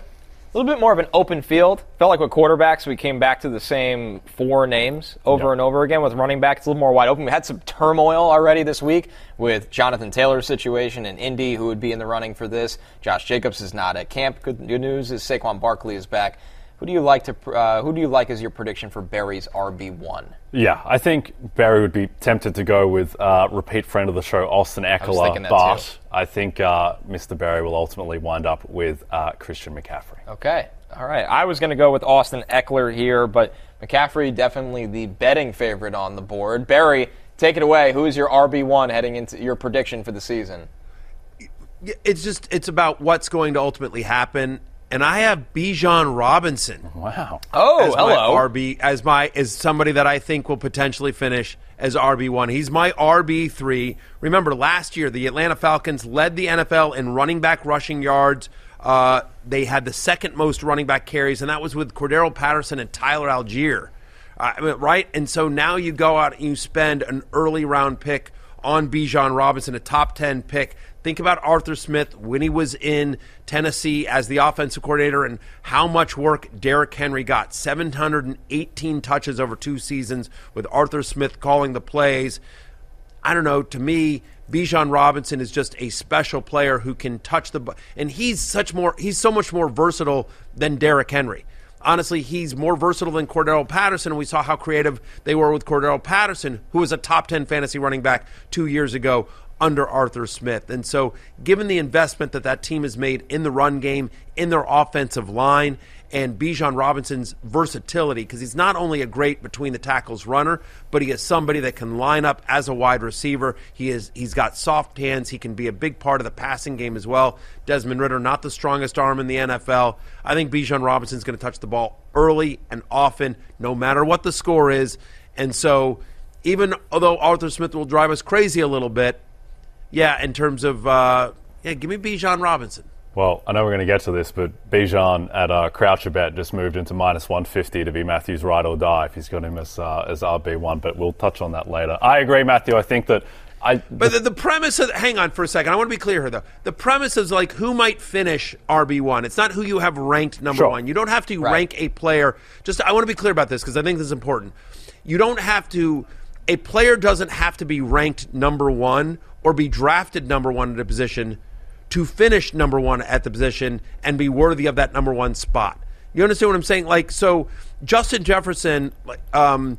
Speaker 5: a little bit more of an open field. Felt like with quarterbacks, we came back to the same four names over yep. and over again. With running backs, a little more wide open. We had some turmoil already this week with Jonathan Taylor's situation in Indy, who would be in the running for this. Josh Jacobs is not at camp. Good, good news is Saquon Barkley is back. Who do you like to? Uh, who do you like as your prediction for Berry's RB one?
Speaker 4: Yeah, I think Berry would be tempted to go with uh, repeat friend of the show Austin Ekeler, but too. I think uh, Mr. Berry will ultimately wind up with uh, Christian McCaffrey.
Speaker 5: Okay, all right. I was going to go with Austin Ekeler here, but McCaffrey definitely the betting favorite on the board. Berry, take it away. Who is your RB one heading into your prediction for the season?
Speaker 3: It's just it's about what's going to ultimately happen and I have Bijan Robinson.
Speaker 4: Wow.
Speaker 5: Oh,
Speaker 3: as
Speaker 5: hello.
Speaker 3: My RB as my as somebody that I think will potentially finish as RB one. He's my RB three. Remember, last year the Atlanta Falcons led the NFL in running back rushing yards. Uh, they had the second most running back carries, and that was with Cordarrelle Patterson and Tyler Allgeier. Uh, right? And so now you go out and you spend an early round pick on Bijan Robinson, a top 10 pick. Think about Arthur Smith when he was in Tennessee as the offensive coordinator and how much work Derrick Henry got. 718 touches over two seasons with Arthur Smith calling the plays. I don't know, to me, Bijan Robinson is just a special player who can touch the and he's such more he's so much more versatile than Derrick Henry honestly, he's more versatile than Cordarrelle Patterson. And we saw how creative they were with Cordarrelle Patterson, who was a top 10 fantasy running back two years ago under Arthur Smith. And so, given the investment that that team has made in the run game, in their offensive line, and Bijan Robinson's versatility because he's not only a great between the tackles runner, but he is somebody that can line up as a wide receiver. He is he's got soft hands. He can be a big part of the passing game as well. Desmond Ridder, not the strongest arm in the NFL. I think Bijan Robinson's going to touch the ball early and often, no matter what the score is. And so, even although Arthur Smith will drive us crazy a little bit, yeah, in terms of uh, yeah, give me Bijan Robinson.
Speaker 4: Well, I know we're going to get to this, but Bijan at uh, Croucher Bet just moved into minus 150 to be Matthew's ride or die if he's got him as, uh, as RB1, but we'll touch on that later. I agree, Matthew. I think that. I,
Speaker 3: but the, the premise of, hang on for a second. I want to be clear here, though. The premise is like who might finish RB1. It's not who you have ranked number
Speaker 4: sure.
Speaker 3: one. You don't have to right. rank a player. Just, I want to be clear about this because I think this is important. You don't have to, a player doesn't have to be ranked number one or be drafted number one at a position to finish number one at the position and be worthy of that number one spot. You understand what I'm saying? Like, so Justin Jefferson, um,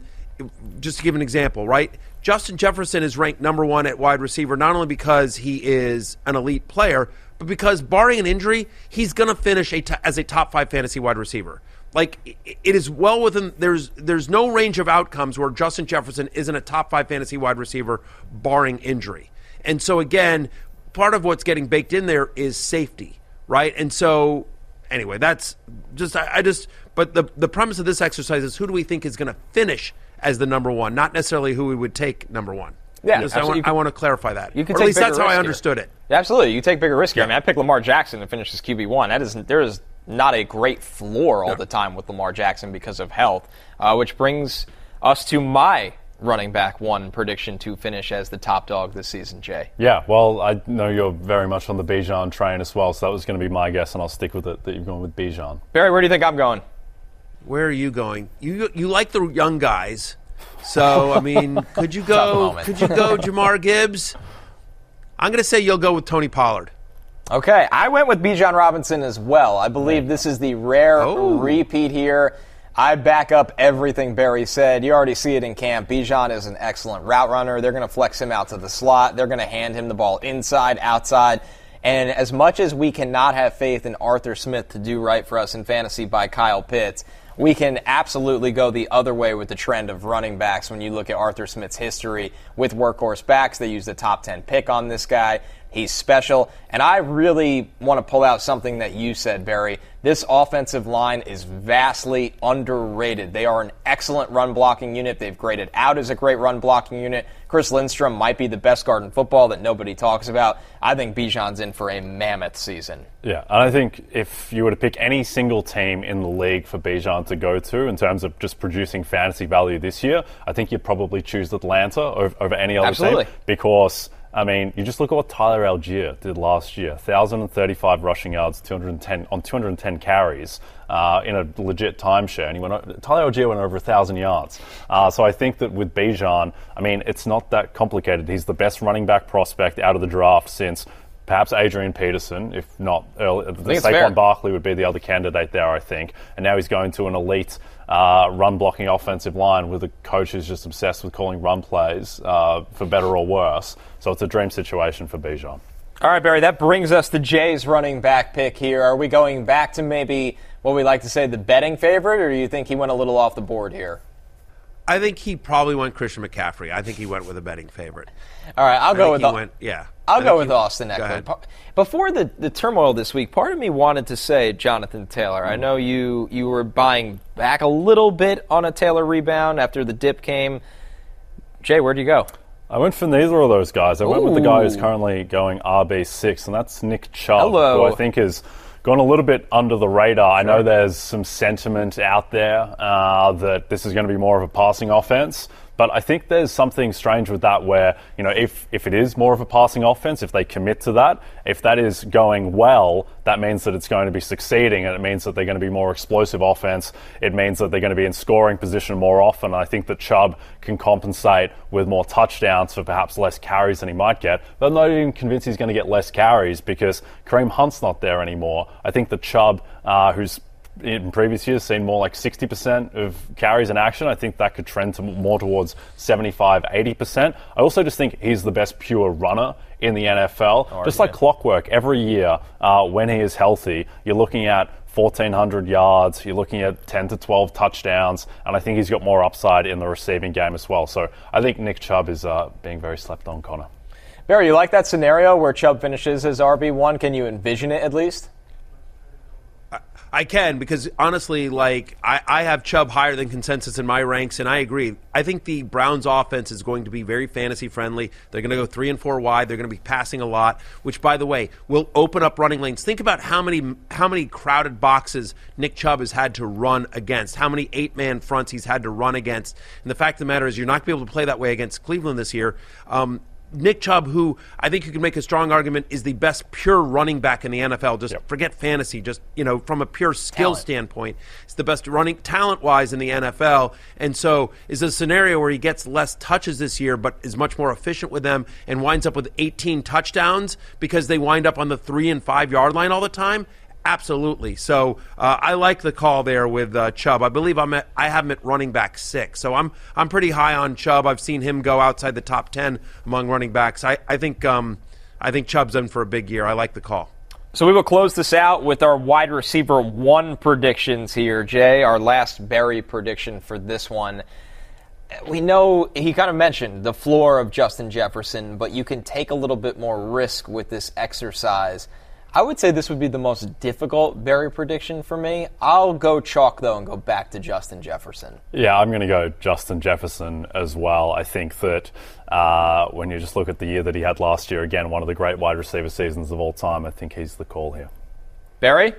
Speaker 3: just to give an example, right? Justin Jefferson is ranked number one at wide receiver not only because he is an elite player, but because barring an injury, he's going to finish a t- as a top five fantasy wide receiver. Like it is well within there's there's no range of outcomes where Justin Jefferson isn't a top five fantasy wide receiver barring injury. And so again, part of what's getting baked in there is safety, right? And so, anyway, that's just I, I just. But the the premise of this exercise is who do we think is going to finish as the number one, not necessarily who we would take number one.
Speaker 5: Yeah,
Speaker 3: I want, I want, to clarify that.
Speaker 5: You can
Speaker 3: or
Speaker 5: at
Speaker 3: least that's how
Speaker 5: I
Speaker 3: understood it.
Speaker 5: Yeah, absolutely, you take bigger risk here. Yeah. I mean, I picked Lamar Jackson to finish as QB one. That is there is not a great floor all the time with Lamar Jackson because of health, uh, which brings us to my running back one prediction to finish as the top dog this season, Jay.
Speaker 4: Yeah, well, I know you're very much on the Bijan train as well, so that was going to be my guess, and I'll stick with it that you're going with Bijan.
Speaker 5: Berry, where do you think I'm going?
Speaker 3: Where are you going? You you like the young guys, so I mean, could you go? could you go, Jahmyr Gibbs? I'm going to say you'll go with Tony Pollard.
Speaker 5: Okay, I went with Bijan Robinson as well. I believe this is the rare oh. repeat here. I back up everything Berry said. You already see it in camp. Bijan is an excellent route runner. They're going to flex him out to the slot. They're going to hand him the ball inside, outside. And as much as we cannot have faith in Arthur Smith to do right for us in fantasy by Kyle Pitts, we can absolutely go the other way with the trend of running backs when you look at Arthur Smith's history with workhorse backs. They used the top 10 pick on this guy. He's special. And I really want to pull out something that you said, Berry. This offensive line is vastly underrated. They are an excellent run blocking unit. They've graded out as a great run blocking unit. Chris Lindstrom might be the best guard in football that nobody talks about. I think Bijan's in for a mammoth season.
Speaker 4: Yeah, and I think if you were to pick any single team in the league for Bijan to go to in terms of just producing fantasy value this year, I think you'd probably choose Atlanta over, over any other
Speaker 5: Absolutely.
Speaker 4: team because I mean, you just look at what Tyler Allgeier did last year 1,035 rushing yards 210, on 210 carries uh, in a legit timeshare. And he went, Tyler Allgeier went over 1,000 yards. Uh, so I think that with Bijan, I mean, it's not that complicated. He's the best running back prospect out of the draft since perhaps Adrian Peterson, if not early. Saquon Barkley would be the other candidate there, I think. And now he's going to an elite uh, run blocking offensive line with a coach who's just obsessed with calling run plays, uh, for better or worse. So it's a dream situation for Bijan.
Speaker 5: All right, Berry, that brings us to Jay's running back pick here. Are we going back to maybe what we like to say the betting favorite, or do you think he went a little off the board here?
Speaker 3: I think he probably went Christian McCaffrey. I think he went with a betting favorite.
Speaker 5: All right, I'll
Speaker 3: I
Speaker 5: go with
Speaker 3: he went, yeah.
Speaker 5: I'll
Speaker 3: I
Speaker 5: go with
Speaker 3: he-
Speaker 5: Austin Ekeler.
Speaker 3: ahead.
Speaker 5: Before the, the turmoil this week, part of me wanted to say Jonathan Taylor.
Speaker 3: Mm.
Speaker 5: I know you you were buying back a little bit on a Taylor rebound after the dip came. Jay, where'd you go?
Speaker 4: I went for neither of those guys. I went with the guy who's currently going RB6, and that's Nick Chubb,
Speaker 5: Hello.
Speaker 4: who I think has gone a little bit under the radar. I know there's some sentiment out there uh, that this is going to be more of a passing offense. But I think there's something strange with that where, you know, if, if it is more of a passing offense, if they commit to that, if that is going well, that means that it's going to be succeeding and it means that they're going to be more explosive offense. It means that they're going to be in scoring position more often. I think that Chubb can compensate with more touchdowns for perhaps less carries than he might get. But I'm not even convinced he's going to get less carries because Kareem Hunt's not there anymore. I think that Chubb, uh, who's in previous years seen more like 60% of carries in action. I think that could trend to more towards 75, 80%. I also just think he's the best pure runner in the NFL. just like clockwork, every year uh, when he is healthy, you're looking at 1,400 yards, you're looking at 10 to 12 touchdowns, and I think he's got more upside in the receiving game as well. So I think Nick Chubb is uh, being very slept on, Connor.
Speaker 5: Berry, you like that scenario where Chubb finishes as RB1? Can you envision it at least?
Speaker 3: I can because honestly, like I, I have Chubb higher than consensus in my ranks, and I agree. I think the Browns' offense is going to be very fantasy friendly. They're going to go three and four wide. They're going to be passing a lot, which, by the way, will open up running lanes. Think about how many how many crowded boxes Nick Chubb has had to run against, how many eight man fronts he's had to run against, and the fact of the matter is, you're not going to be able to play that way against Cleveland this year. Um, Nick Chubb, who I think you can make a strong argument is the best pure running back in the NFL. Just forget fantasy, just you know, from a pure skill
Speaker 5: Talent.
Speaker 3: standpoint, it's the best running talent wise in the NFL. And so, is a scenario where he gets less touches this year, but is much more efficient with them and winds up with 18 touchdowns because they wind up on the three and five yard line all the time. Absolutely. So uh, I like the call there with uh, Chubb. I believe I'm at, I have him at running back six. So I'm I'm pretty high on Chubb. I've seen him go outside the top ten among running backs. I, I think um, I think Chubb's in for a big year. I like the call.
Speaker 5: So we will close this out with our wide receiver one predictions here, Jay. Our last Berry prediction for this one. We know he kind of mentioned the floor of Justin Jefferson, but you can take a little bit more risk with this exercise. I would say this would be the most difficult Berry prediction for me. I'll go chalk though and go back to Justin Jefferson.
Speaker 4: Yeah, I'm going to go Justin Jefferson as well. I think that uh, when you just look at the year that he had last year, again, one of the great wide receiver seasons of all time, I think he's the call here.
Speaker 5: Berry,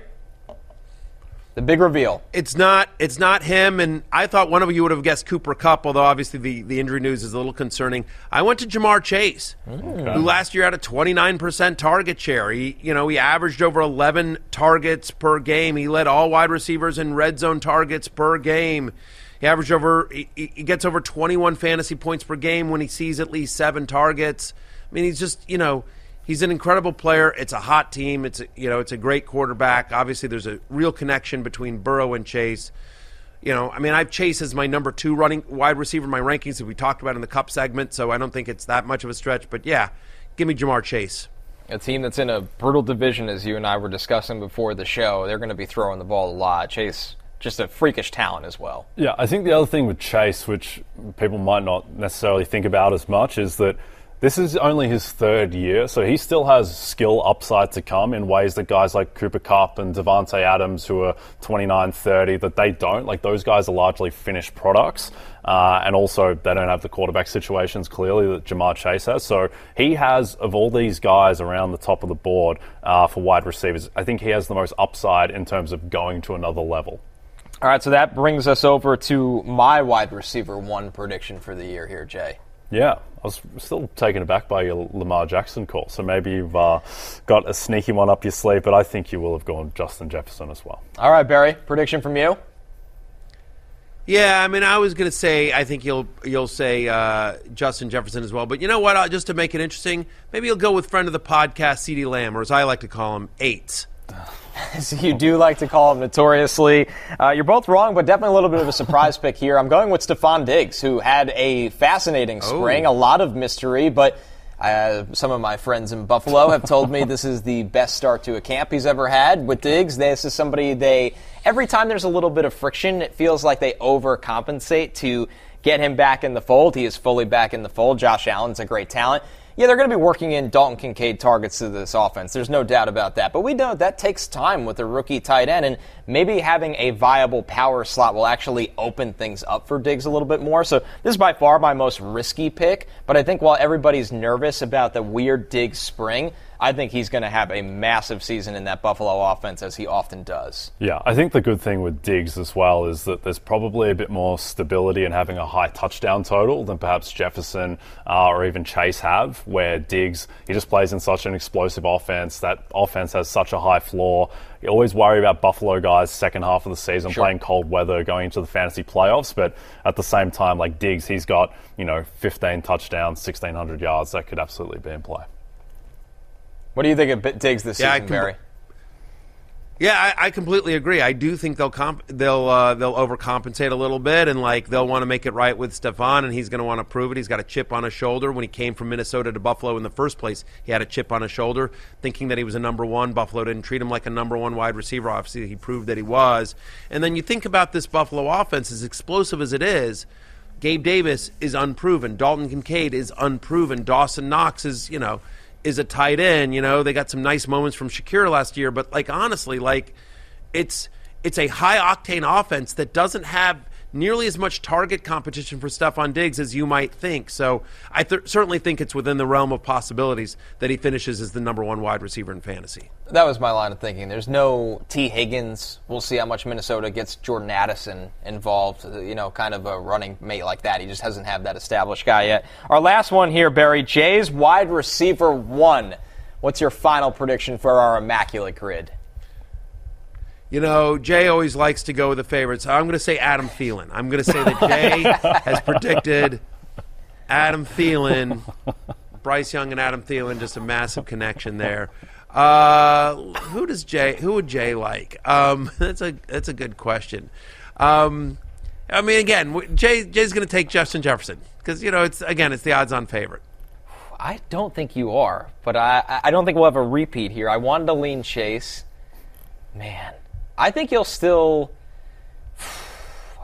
Speaker 5: the big reveal.
Speaker 3: It's not it's not him, and I thought one of you would have guessed Cooper Kupp, although obviously the, the injury news is a little concerning. I went to Ja'Marr Chase, who last year had a 29% target share. He you know he averaged over 11 targets per game. He led all wide receivers in red zone targets per game. He averaged over he, he gets over 21 fantasy points per game when he sees at least seven targets. I mean, he's just you know he's an incredible player. It's a hot team. It's a, you know it's a great quarterback. Obviously, there's a real connection between Burrow and Chase. you know, I mean, I've Chase as my number two running wide receiver in my rankings that we talked about in the Kupp segment, so I don't think it's that much of a stretch. But yeah, give me Ja'Marr Chase.
Speaker 5: A team that's in a brutal division, as you and I were discussing before the show, they're going to be throwing the ball a lot. Chase, just a freakish talent as well.
Speaker 4: Yeah, I think the other thing with Chase, which people might not necessarily think about as much, is that this is only his third year, so he still has skill upside to come in ways that guys like Cooper Kupp and Davante Adams, who are 29, 30, that they don't. Like those guys are largely finished products, uh, and also they don't have the quarterback situations clearly that Ja'Marr Chase has. So he has of all these guys around the top of the board uh, for wide receivers, I think he has the most upside in terms of going to another level.
Speaker 5: All right, so that brings us over to my wide receiver one prediction for the year here, Jay.
Speaker 4: Yeah, I was still taken aback by your Lamar Jackson call. So maybe you've uh, got a sneaky one up your sleeve, but I think you will have gone Justin Jefferson as well.
Speaker 5: All right, Berry, prediction from you?
Speaker 3: Yeah, I mean, I was going to say I think you'll you'll say uh, Justin Jefferson as well, but you know what? Uh, just to make it interesting, maybe you'll go with friend of the podcast, CeeDee Lamb, or as I like to call him, Eight.
Speaker 5: as you do like to call him notoriously. Uh, you're both wrong, but definitely a little bit of a surprise pick here. I'm going with Stefon Diggs, who had a fascinating spring, oh. a lot of mystery, but uh, some of my friends in Buffalo have told me this is the best start to a camp he's ever had with Diggs. This is somebody they every time there's a little bit of friction, it feels like they overcompensate to get him back in the fold. He is fully back in the fold. Josh Allen's a great talent yeah, they're going to be working in Dalton Kincaid targets to this offense. There's no doubt about that. But we know that takes time with a rookie tight end, and maybe having a viable power slot will actually open things up for Diggs a little bit more. So this is by far my most risky pick. But I think while everybody's nervous about the weird Diggs spring, I think he's going to have a massive season in that Buffalo offense, as he often does.
Speaker 4: Yeah, I think the good thing with Diggs as well is that there's probably a bit more stability in having a high touchdown total than perhaps Jefferson uh, or even Chase have, where Diggs, he just plays in such an explosive offense. That offense has such a high floor. You always worry about Buffalo guys second half of the season sure. playing cold weather, going into the fantasy playoffs. But at the same time, like Diggs, he's got you know 15 touchdowns, 1600 yards. That could absolutely be in play.
Speaker 5: What do you think of Diggs this yeah, season, com- Berry?
Speaker 3: Yeah, I, I, completely agree. I do think they'll comp- they'll uh, they'll overcompensate a little bit, and like they'll want to make it right with Stefon, and he's going to want to prove it. He's got a chip on his shoulder. When he came from Minnesota to Buffalo in the first place, he had a chip on his shoulder, thinking that he was a number one. Buffalo didn't treat him like a number one wide receiver. Obviously, he proved that he was. And then you think about this Buffalo offense, as explosive as it is. Gabe Davis is unproven. Dalton Kincaid is unproven. Dawson Knox is, you know, is a tight end. You know, they got some nice moments from Shakir last year, but like honestly, like it's it's a high octane offense that doesn't have nearly as much target competition for Stefon Diggs as you might think. So I th- certainly think it's within the realm of possibilities that he finishes as the number one wide receiver in fantasy.
Speaker 5: That was my line of thinking. There's no Tee Higgins. We'll see how much Minnesota gets Jordan Addison involved. You know, kind of a running mate like that. He just hasn't had that established guy yet. Our last one here, Berry Jays wide receiver one. What's your final prediction for our immaculate grid?
Speaker 3: You know, Jay always likes to go with the favorites. I'm going to say Adam Thielen. I'm going to say that Jay has predicted Adam Thielen, Bryce Young and Adam Thielen, just a massive connection there. Uh, who does Jay? Who would Jay like? Um, that's a that's a good question. Um, I mean, again, Jay Jay's going to take Justin Jefferson because you know it's again it's the odds-on favorite.
Speaker 5: I don't think you are, but I I don't think we'll have a repeat here. I wanted to lean Chase. Man, I think you'll still.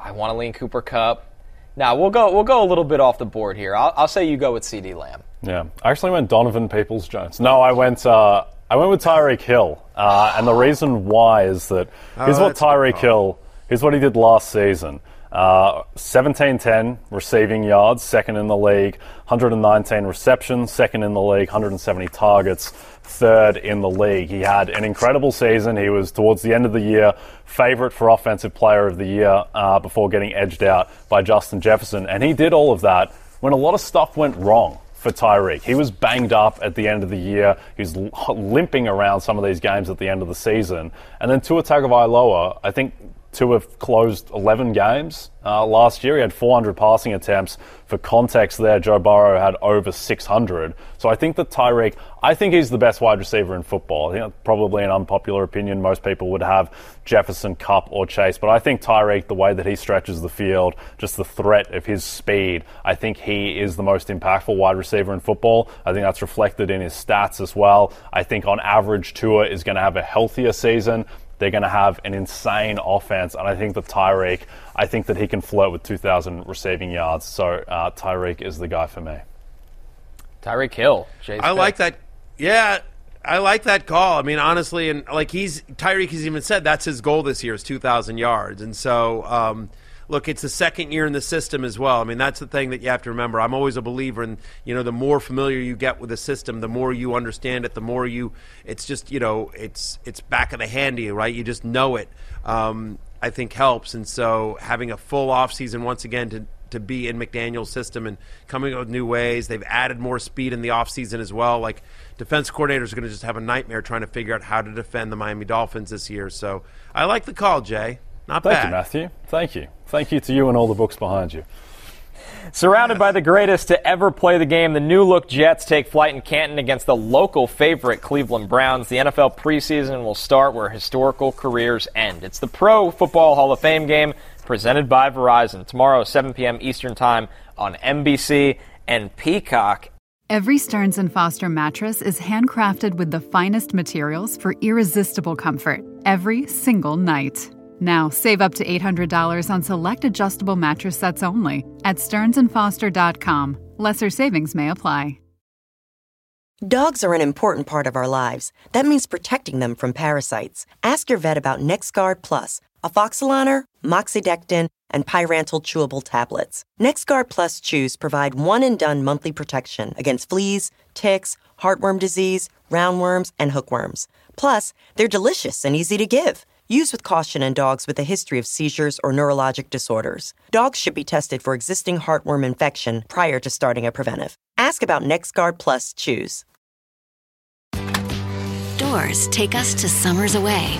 Speaker 5: I want to lean Cooper Kupp. Now we'll go. We'll go a little bit off the board here. I'll, I'll say you go with CeeDee Lamb.
Speaker 4: Yeah, I actually went Donovan Peoples Jones. No, I went. Uh, I went with Tyreek Hill, uh, and the reason why is that here's oh, what Tyreek Hill. Here's what he did last season. Uh, 1710 receiving yards, second in the league. 119 receptions, second in the league. 170 targets, third in the league. He had an incredible season. He was towards the end of the year favorite for offensive player of the year uh, before getting edged out by Justin Jefferson, and he did all of that when a lot of stuff went wrong for Tyreek. He was banged up at the end of the year. He was limping around some of these games at the end of the season. And then Tua Tagovailoa, I think Tua closed 11 games uh, last year. He had 400 passing attempts. For context, there, Joe Burrow had over 600. So I think that Tyreek, I think he's the best wide receiver in football. I think that's probably an unpopular opinion. Most people would have Jefferson, Kupp, or Chase. But I think Tyreek, the way that he stretches the field, just the threat of his speed, I think he is the most impactful wide receiver in football. I think that's reflected in his stats as well. I think on average, Tua is going to have a healthier season. They're going to have an insane offense, and I think that Tyreek, I think that he can flirt with 2,000 receiving yards. So uh, Tyreek is the guy for me.
Speaker 5: Tyreek Hill. Jay's
Speaker 3: I
Speaker 5: pick.
Speaker 3: like that. Yeah, I like that call. I mean, honestly, and like he's Tyreek has even said that's his goal this year is 2,000 yards, and so. Um, look, it's the second year in the system as well. I mean, that's the thing that you have to remember. I'm always a believer in, you know, the more familiar you get with the system, the more you understand it, the more you, it's just, you know, it's it's back of the hand to you, right? You just know it. Um, I think helps, and so having a full off season once again to to be in McDaniel's system and coming up with new ways. They've added more speed in the offseason as well. Like defense coordinators are going to just have a nightmare trying to figure out how to defend the Miami Dolphins this year. So I like the call, Jay. Not
Speaker 4: Thank
Speaker 3: bad.
Speaker 4: you, Matthew. Thank you. Thank you to you and all the books behind you.
Speaker 5: Surrounded by the greatest to ever play the game, the new look Jets take flight in Canton against the local favorite Cleveland Browns. The NFL preseason will start where historical careers end. It's the Pro Football Hall of Fame game presented by Verizon tomorrow, 7 p.m. Eastern Time on NBC and Peacock.
Speaker 7: Every Stearns and Foster mattress is handcrafted with the finest materials for irresistible comfort every single night. Now, save up to $800 on select adjustable mattress sets only at stearnsandfoster.com. Lesser savings may apply.
Speaker 1: Dogs are an important part of our lives. That means protecting them from parasites. Ask your vet about NexGard Plus, afoxolaner, moxidectin, and pyrantel chewable tablets. NexGard Plus chews provide one and done monthly protection against fleas, ticks, heartworm disease, roundworms, and hookworms. Plus, they're delicious and easy to give. Use with caution in dogs with a history of seizures or neurologic disorders. Dogs should be tested for existing heartworm infection prior to starting a preventive. Ask about NexGard Plus Chews.
Speaker 8: Doors take us to summers away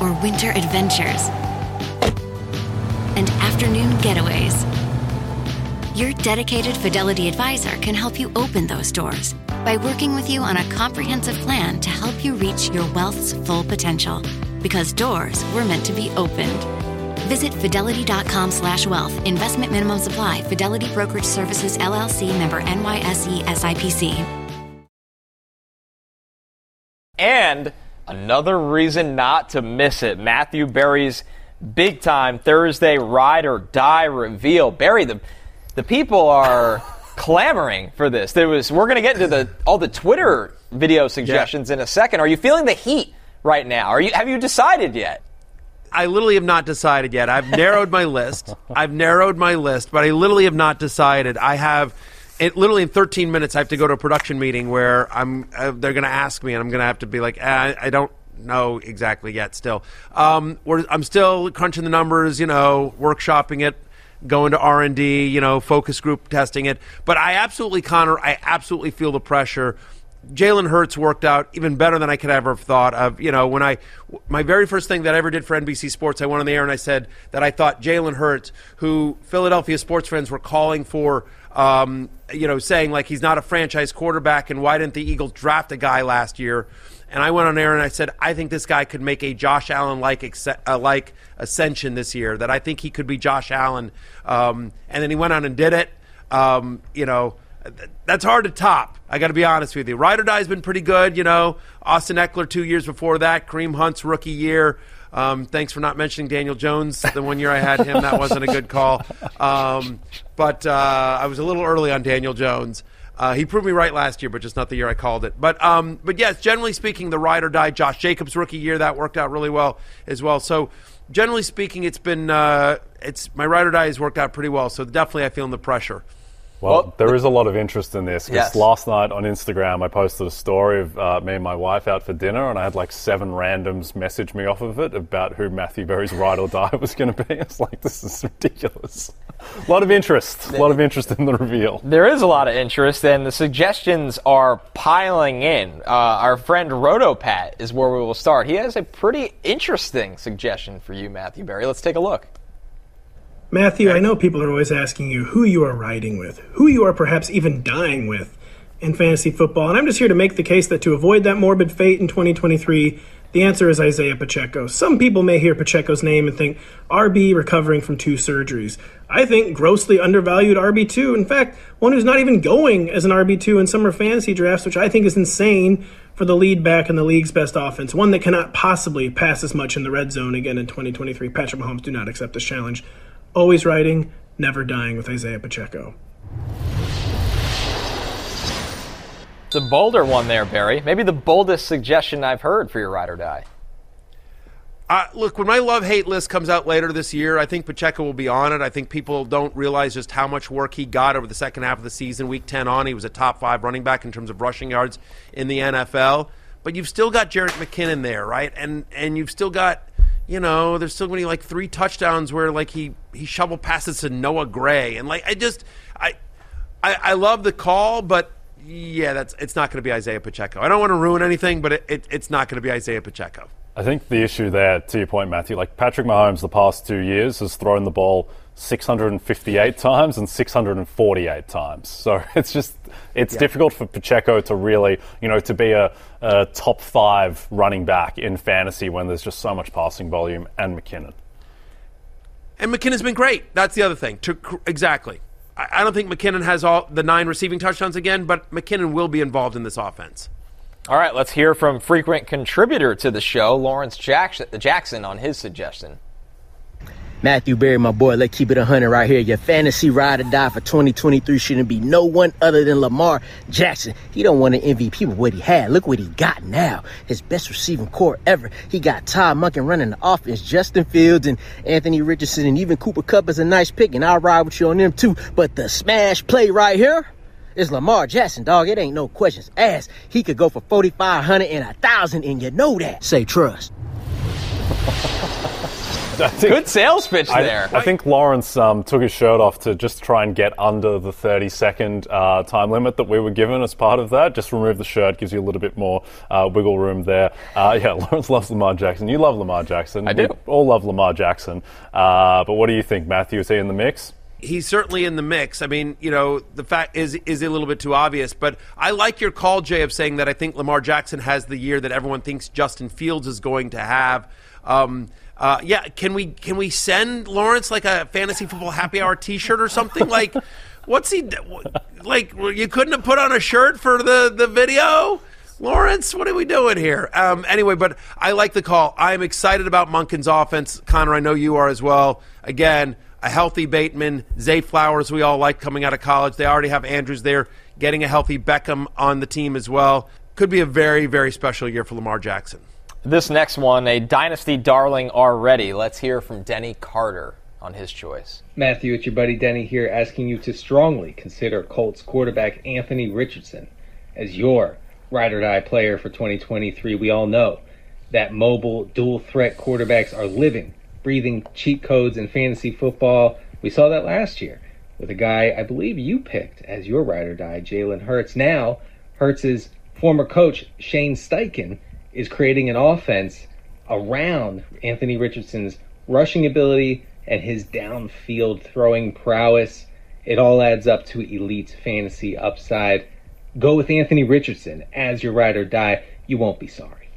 Speaker 8: or winter adventures and afternoon getaways. Your dedicated Fidelity advisor can help you open those doors by working with you on a comprehensive plan to help you reach your wealth's full potential. Because doors were meant to be opened. Visit fidelity.com slash wealth. Investment minimum supply. Fidelity Brokerage Services LLC member NYSE SIPC.
Speaker 5: And another reason not to miss it. Matthew Berry's big time Thursday ride or die reveal. Berry, the the people are clamoring for this. There was we're gonna get into the all the Twitter video suggestions in a second. Are you feeling the heat right now? Are you have you decided yet?
Speaker 3: I literally have not decided yet. I've narrowed my list. I've narrowed my list, but I literally have not decided. I have it literally in 13 minutes. I have to go to a production meeting where I'm. Uh, they're going to ask me, and I'm going to have to be like, eh, I don't know exactly yet. Still, um, we're, I'm still crunching the numbers. You know, workshopping it. Going to R and D, you know, focus group testing it, but I absolutely, Connor, I absolutely feel the pressure Jalen Hurts worked out even better than I could ever have thought of. You know, when I, my very first thing that I ever did for NBC Sports, I went on the air and I said that I thought Jalen Hurts, who Philadelphia sports friends were calling for, um, you know, saying like he's not a franchise quarterback and why didn't the Eagles draft a guy last year? And I went on air and I said, I think this guy could make a Josh Allen like uh, like ascension this year. That I think he could be Josh Allen. Um, and then he went on and did it. Um, you know, that's hard to top. I got to be honest with you. Ride or Die has been pretty good. You know, Austin Ekeler two years before that, Kareem Hunt's rookie year. Um, thanks for not mentioning Daniel Jones. The one year I had him, that wasn't a good call. Um, but uh, I was a little early on Daniel Jones. Uh, he proved me right last year, but just not the year I called it. But um, but yes, generally speaking, the ride or die Josh Jacobs rookie year that worked out really well as well. So generally speaking, it's been uh, it's my ride or die has worked out pretty well. So definitely, I feel in the pressure.
Speaker 4: Well,
Speaker 5: Well,
Speaker 4: there is a lot of interest in this because
Speaker 5: Yes.
Speaker 4: last night on Instagram I posted a story of uh, me and my wife out for dinner, and I had like seven randoms message me off of it about who Matthew Berry's ride or die was going to be. It's like this is ridiculous. a lot of interest. A lot of interest in the reveal.
Speaker 5: There is a lot of interest, and the suggestions are piling in. Uh, our friend Rotopat is where we will start. He has a pretty interesting suggestion for you, Matthew Berry. Let's take a look.
Speaker 9: Matthew, I know people are always asking you who you are riding with, who you are perhaps even dying with in fantasy football, and I'm just here to make the case that to avoid that morbid fate in 2023, the answer is Isiah Pacheco. Some people may hear Pacheco's name and think RB recovering from two surgeries. I think grossly undervalued RB2. In fact, one who's not even going as an RB2 in summer fantasy drafts, which I think is insane for the lead back in the league's best offense. One that cannot possibly pass as much in the red zone again in 2023. Patrick Mahomes do not accept this challenge. Always writing, never dying with Isiah Pacheco.
Speaker 5: It's a bolder one there, Berry. Maybe the boldest suggestion I've heard for your ride or die.
Speaker 3: Uh, look, when my love hate list comes out later this year, I think Pacheco will be on it. I think people don't realize just how much work he got over the second half of the season. Week 10 on, he was a top five running back in terms of rushing yards in the NFL. But you've still got Jerick McKinnon there, right? And and you've still got, you know, there's still going to be like three touchdowns where like he he shovel passes to Noah Gray, and like I just I I, I love the call, but yeah, that's it's not going to be Isiah Pacheco. I don't want to ruin anything, but it, it, it's not going to be Isiah Pacheco.
Speaker 4: I think the issue there, to your point, Matthew, like Patrick Mahomes the past two years has thrown the ball 658 times and 648 times. So it's just, it's difficult for Pacheco to really, you know, to be a, a top five running back in fantasy when there's just so much passing volume and McKinnon.
Speaker 3: And McKinnon's been great. That's the other thing. To, exactly. I, I don't think McKinnon has all the nine receiving touchdowns again, but McKinnon will be involved in this offense.
Speaker 5: All right, let's hear from frequent contributor to the show, Lawrence Jackson, Jackson, on his suggestion.
Speaker 10: Matthew Berry, my boy, let's keep it 100 right here. Your fantasy ride or die for 2023 shouldn't be no one other than Lamar Jackson. He don't want an MVP with what he had. Look what he got now. His best receiving core ever. He got Todd Monken running the offense, Justin Fields and Anthony Richardson, and even Cooper Kupp is a nice pick, and I'll ride with you on them too. But the smash play right here is Lamar Jackson, dog. It ain't no questions asked. He could go for 4,500 and a 1,000, and you know that. Say trust.
Speaker 4: I think-
Speaker 5: Good sales pitch
Speaker 4: I,
Speaker 5: there.
Speaker 4: I think Lawrence um, took his shirt off to just try and get under the 30 second uh, time limit that we were given as part of that. Just remove the shirt, gives you a little bit more uh, wiggle room there. Uh, yeah, Lawrence loves Lamar Jackson. You love Lamar Jackson.
Speaker 5: I do.
Speaker 4: We all love Lamar Jackson. Uh, but what do you think, Matthew? Is he in the mix?
Speaker 3: He's certainly in the mix. I mean, you know, the fact is is a little bit too obvious, but I like your call, Jay, of saying that I think Lamar Jackson has the year that everyone thinks Justin Fields is going to have. Um, uh, yeah, can we can we send Lawrence like a fantasy football happy hour T-shirt or something? Like, what's he like? You couldn't have put on a shirt for the the video. Lawrence, what are we doing here? Um, anyway, but I like the call. I'm excited about Monken's offense. Connor, I know you are as well. Again, a healthy Bateman, Zay Flowers, we all like coming out of college. They already have Andrews there, getting a healthy Beckham on the team as well. Could be a very, very special year for Lamar Jackson.
Speaker 5: This next one, a dynasty darling already. Let's hear from Denny Carter on his choice.
Speaker 11: Matthew, it's your buddy Denny here asking you to strongly consider Colts quarterback Anthony Richardson as your ride or die player for 2023. We all know that mobile dual threat quarterbacks are living, breathing cheat codes in fantasy football. We saw that last year with a guy I believe you picked as your ride or die, Jalen Hurts. Now, Hurts's former coach, Shane Steichen, is creating an offense around Anthony Richardson's rushing ability and his downfield throwing prowess. It all adds up to elite fantasy upside. Go with Anthony Richardson as your ride or die. You won't be sorry.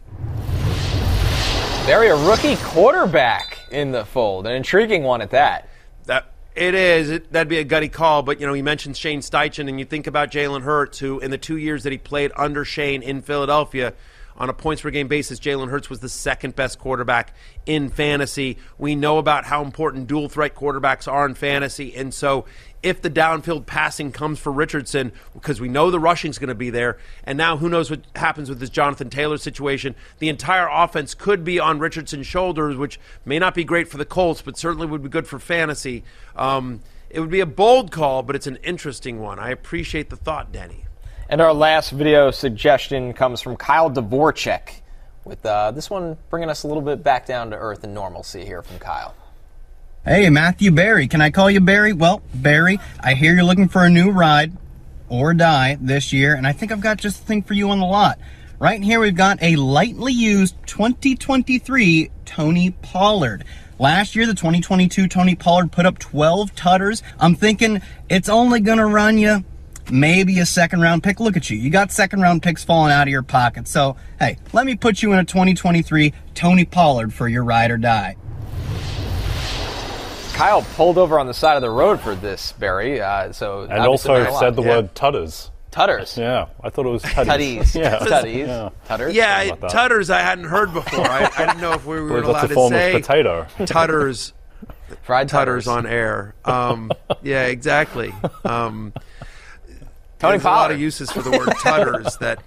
Speaker 5: Berry, a rookie quarterback in the fold, an intriguing one at that.
Speaker 3: That it is. It, that'd be a gutty call, but you know, you mentioned Shane Steichen, and you think about Jalen Hurts, who in the two years that he played under Shane in Philadelphia, on a points per game basis, Jalen Hurts was the second best quarterback in fantasy. We know about how important dual threat quarterbacks are in fantasy, and so if the downfield passing comes for Richardson, because we know the rushing's going to be there, and now who knows what happens with this Jonathan Taylor situation, the entire offense could be on Richardson's shoulders, which may not be great for the Colts, but certainly would be good for fantasy. Um, It would be a bold call, but it's an interesting one. I appreciate the thought, Denny.
Speaker 5: And our last video suggestion comes from Kyle Dvorchak, with uh, this one bringing us a little bit back down to earth and normalcy here from Kyle.
Speaker 12: Hey, Matthew Barry. Can I call you Barry? Well, Barry, I hear you're looking for a new ride or die this year, and I think I've got just the thing for you on the lot. Right here, we've got a lightly used 2023 Tony Pollard. Last year, the 2022 Tony Pollard put up 12 tutters. I'm thinking it's only going to run you maybe a second round pick. Look at you. You got second round picks falling out of your pocket. So, hey, let me put you in a 2023 Tony Pollard for your ride or die.
Speaker 5: Kyle pulled over on the side of the road for this, Berry. Uh, so
Speaker 4: and also said the yeah. word tutters.
Speaker 5: Tutters.
Speaker 4: Yeah, I thought it was tutties.
Speaker 5: tutties.
Speaker 4: yeah.
Speaker 5: Tutties. Yeah. Tutters.
Speaker 3: Yeah, tutters I hadn't heard before. I, I didn't know if we were allowed
Speaker 4: to
Speaker 3: say
Speaker 4: potato.
Speaker 3: tutters.
Speaker 5: Fried
Speaker 3: tutters. tutters on air. Um, yeah, exactly. Um,
Speaker 5: Tony
Speaker 3: There's
Speaker 5: Pollard.
Speaker 3: a lot of uses for the word tutters that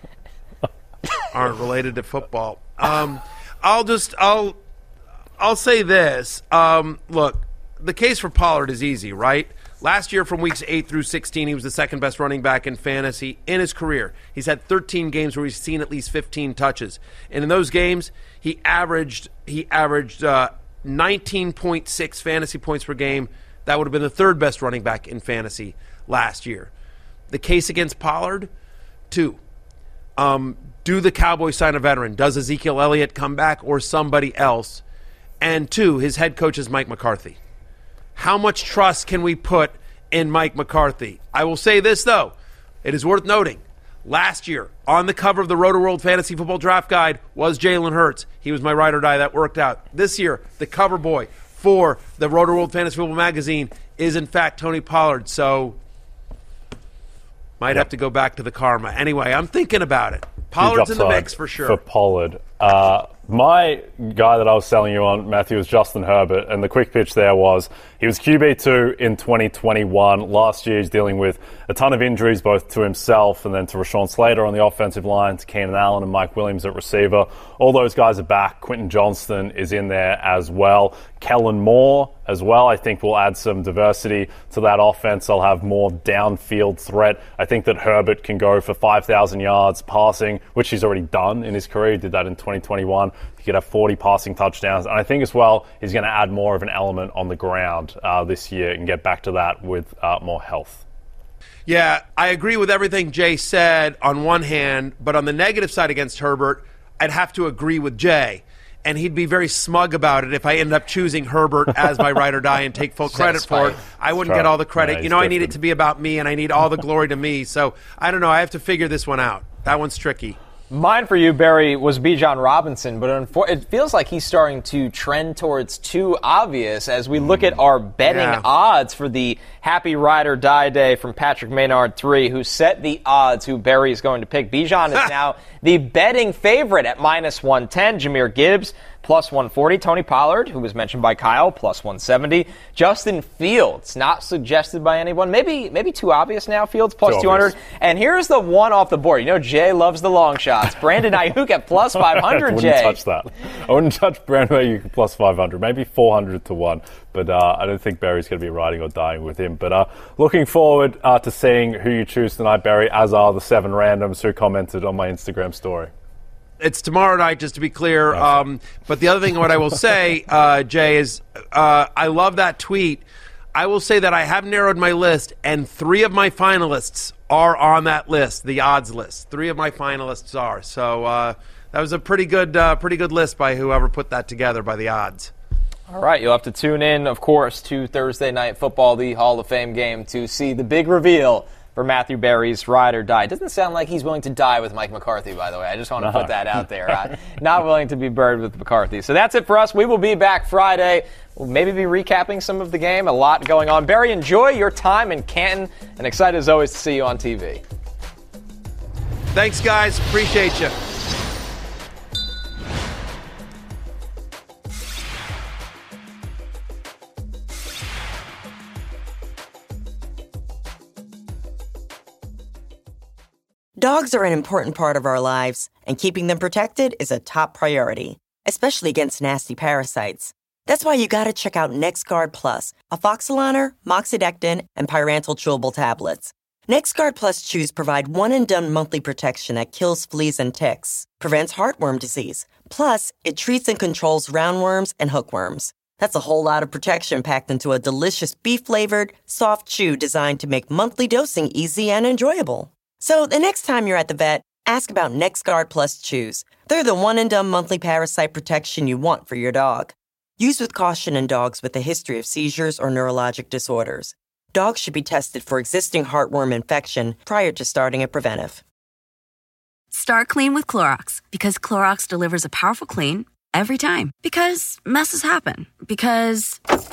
Speaker 3: aren't related to football. Um, I'll just I'll I'll say this. Um, look, the case for Pollard is easy, right? Last year, from weeks 8 through 16, he was the second best running back in fantasy in his career. He's had 13 games where he's seen at least 15 touches. And in those games, he averaged he averaged uh, 19.6 fantasy points per game. That would have been the third best running back in fantasy last year. The case against Pollard, two. Um, do the Cowboys sign a veteran? Does Ezekiel Elliott come back or somebody else? And two, his head coach is Mike McCarthy. How much trust can we put in Mike McCarthy? I will say this, though. It is worth noting. Last year, on the cover of the Rotoworld Fantasy Football Draft Guide was Jalen Hurts. He was my ride or die that worked out. This year, the cover boy for the Rotoworld Fantasy Football Magazine is, in fact, Tony Pollard. So, might yep. have to go back to the karma. Anyway, I'm thinking about it. Pollard's in the mix for sure.
Speaker 4: For Pollard. Uh, my guy that I was selling you on, Matthew, was Justin Herbert, and the quick pitch there was he was QB2 in 2021. Last year, he's dealing with a ton of injuries, both to himself and then to Rashawn Slater on the offensive line, to Keenan Allen and Mike Williams at receiver. All those guys are back. Quentin Johnston is in there as well. Kellen Moore as well, I think will add some diversity to that offense. They'll have more downfield threat. I think that Herbert can go for 5,000 yards passing, which he's already done in his career. He did that in 2021. He could have 40 passing touchdowns. And I think as well, he's going to add more of an element on the ground uh, this year and get back to that with uh, more health.
Speaker 3: Yeah, I agree with everything Jay said on one hand, but on the negative side against Herbert, I'd have to agree with Jay. And he'd be very smug about it if I ended up choosing Herbert as my ride or die and take full credit for it. I wouldn't get all the credit. you know, different. I need it to be about me and I need all the glory to me. So I don't know. I have to figure this one out. That one's tricky.
Speaker 5: Mine for you, Berry, was Bijan Robinson, but it feels like he's starting to trend towards too obvious as we look at hmm. our betting yeah. odds for the Happy Ride or Die Day from Patrick Maynard 3, who set the odds who Berry is going to pick. Bijan is now the betting favorite at minus 110. Jahmyr Gibbs plus 140. Tony Pollard, who was mentioned by Kyle, plus 170. Justin Fields, not suggested by anyone. Maybe maybe too obvious now. Fields plus 200. And here's the one off the board. You know, Jay loves the long shots. Brandon Aiyuk at plus 500. I
Speaker 4: wouldn't
Speaker 5: Jay.
Speaker 4: touch that. I wouldn't touch Brandon Aiyuk plus 500. Maybe 400 to one. But uh, I don't think Berry's going to be riding or dying with him. But uh, looking forward uh, to seeing who you choose tonight, Berry, as are the seven randoms who commented on my Instagram story
Speaker 3: it's tomorrow night, just to be clear. Um, but the other thing, what I will say, uh, Jay, is uh, I love that tweet. I will say that I have narrowed my list, and three of my finalists are on that list, the odds list. Three of my finalists are. So uh, that was a pretty good, uh, pretty good list by whoever put that together by the odds.
Speaker 5: All right, you'll have to tune in, of course, to Thursday Night Football, the Hall of Fame game, to see the big reveal for Matthew Berry's ride or die. Doesn't sound like he's willing to die with Mike McCarthy, by the way. I just want to no. put that out there. Uh, not willing to be buried with McCarthy. So that's it for us. We will be back Friday. We'll maybe be recapping some of the game. A lot going on. Berry, enjoy your time in Canton, and excited as always to see you on TV.
Speaker 3: Thanks, guys. Appreciate you.
Speaker 1: Dogs are an important part of our lives, and keeping them protected is a top priority, especially against nasty parasites. That's why you gotta check out NexGard Plus, afoxolaner, moxidectin, and pyrantel chewable tablets. NexGard Plus chews provide one and done monthly protection that kills fleas and ticks, prevents heartworm disease. Plus, it treats and controls roundworms and hookworms. That's a whole lot of protection packed into a delicious beef flavored, soft chew designed to make monthly dosing easy and enjoyable. So the next time you're at the vet, ask about NexGard Plus chews. They're the one and done monthly parasite protection you want for your dog. Use with caution in dogs with a history of seizures or neurologic disorders. Dogs should be tested for existing heartworm infection prior to starting a preventive.
Speaker 13: Start clean with Clorox because Clorox delivers a powerful clean every time. Because messes happen. Because.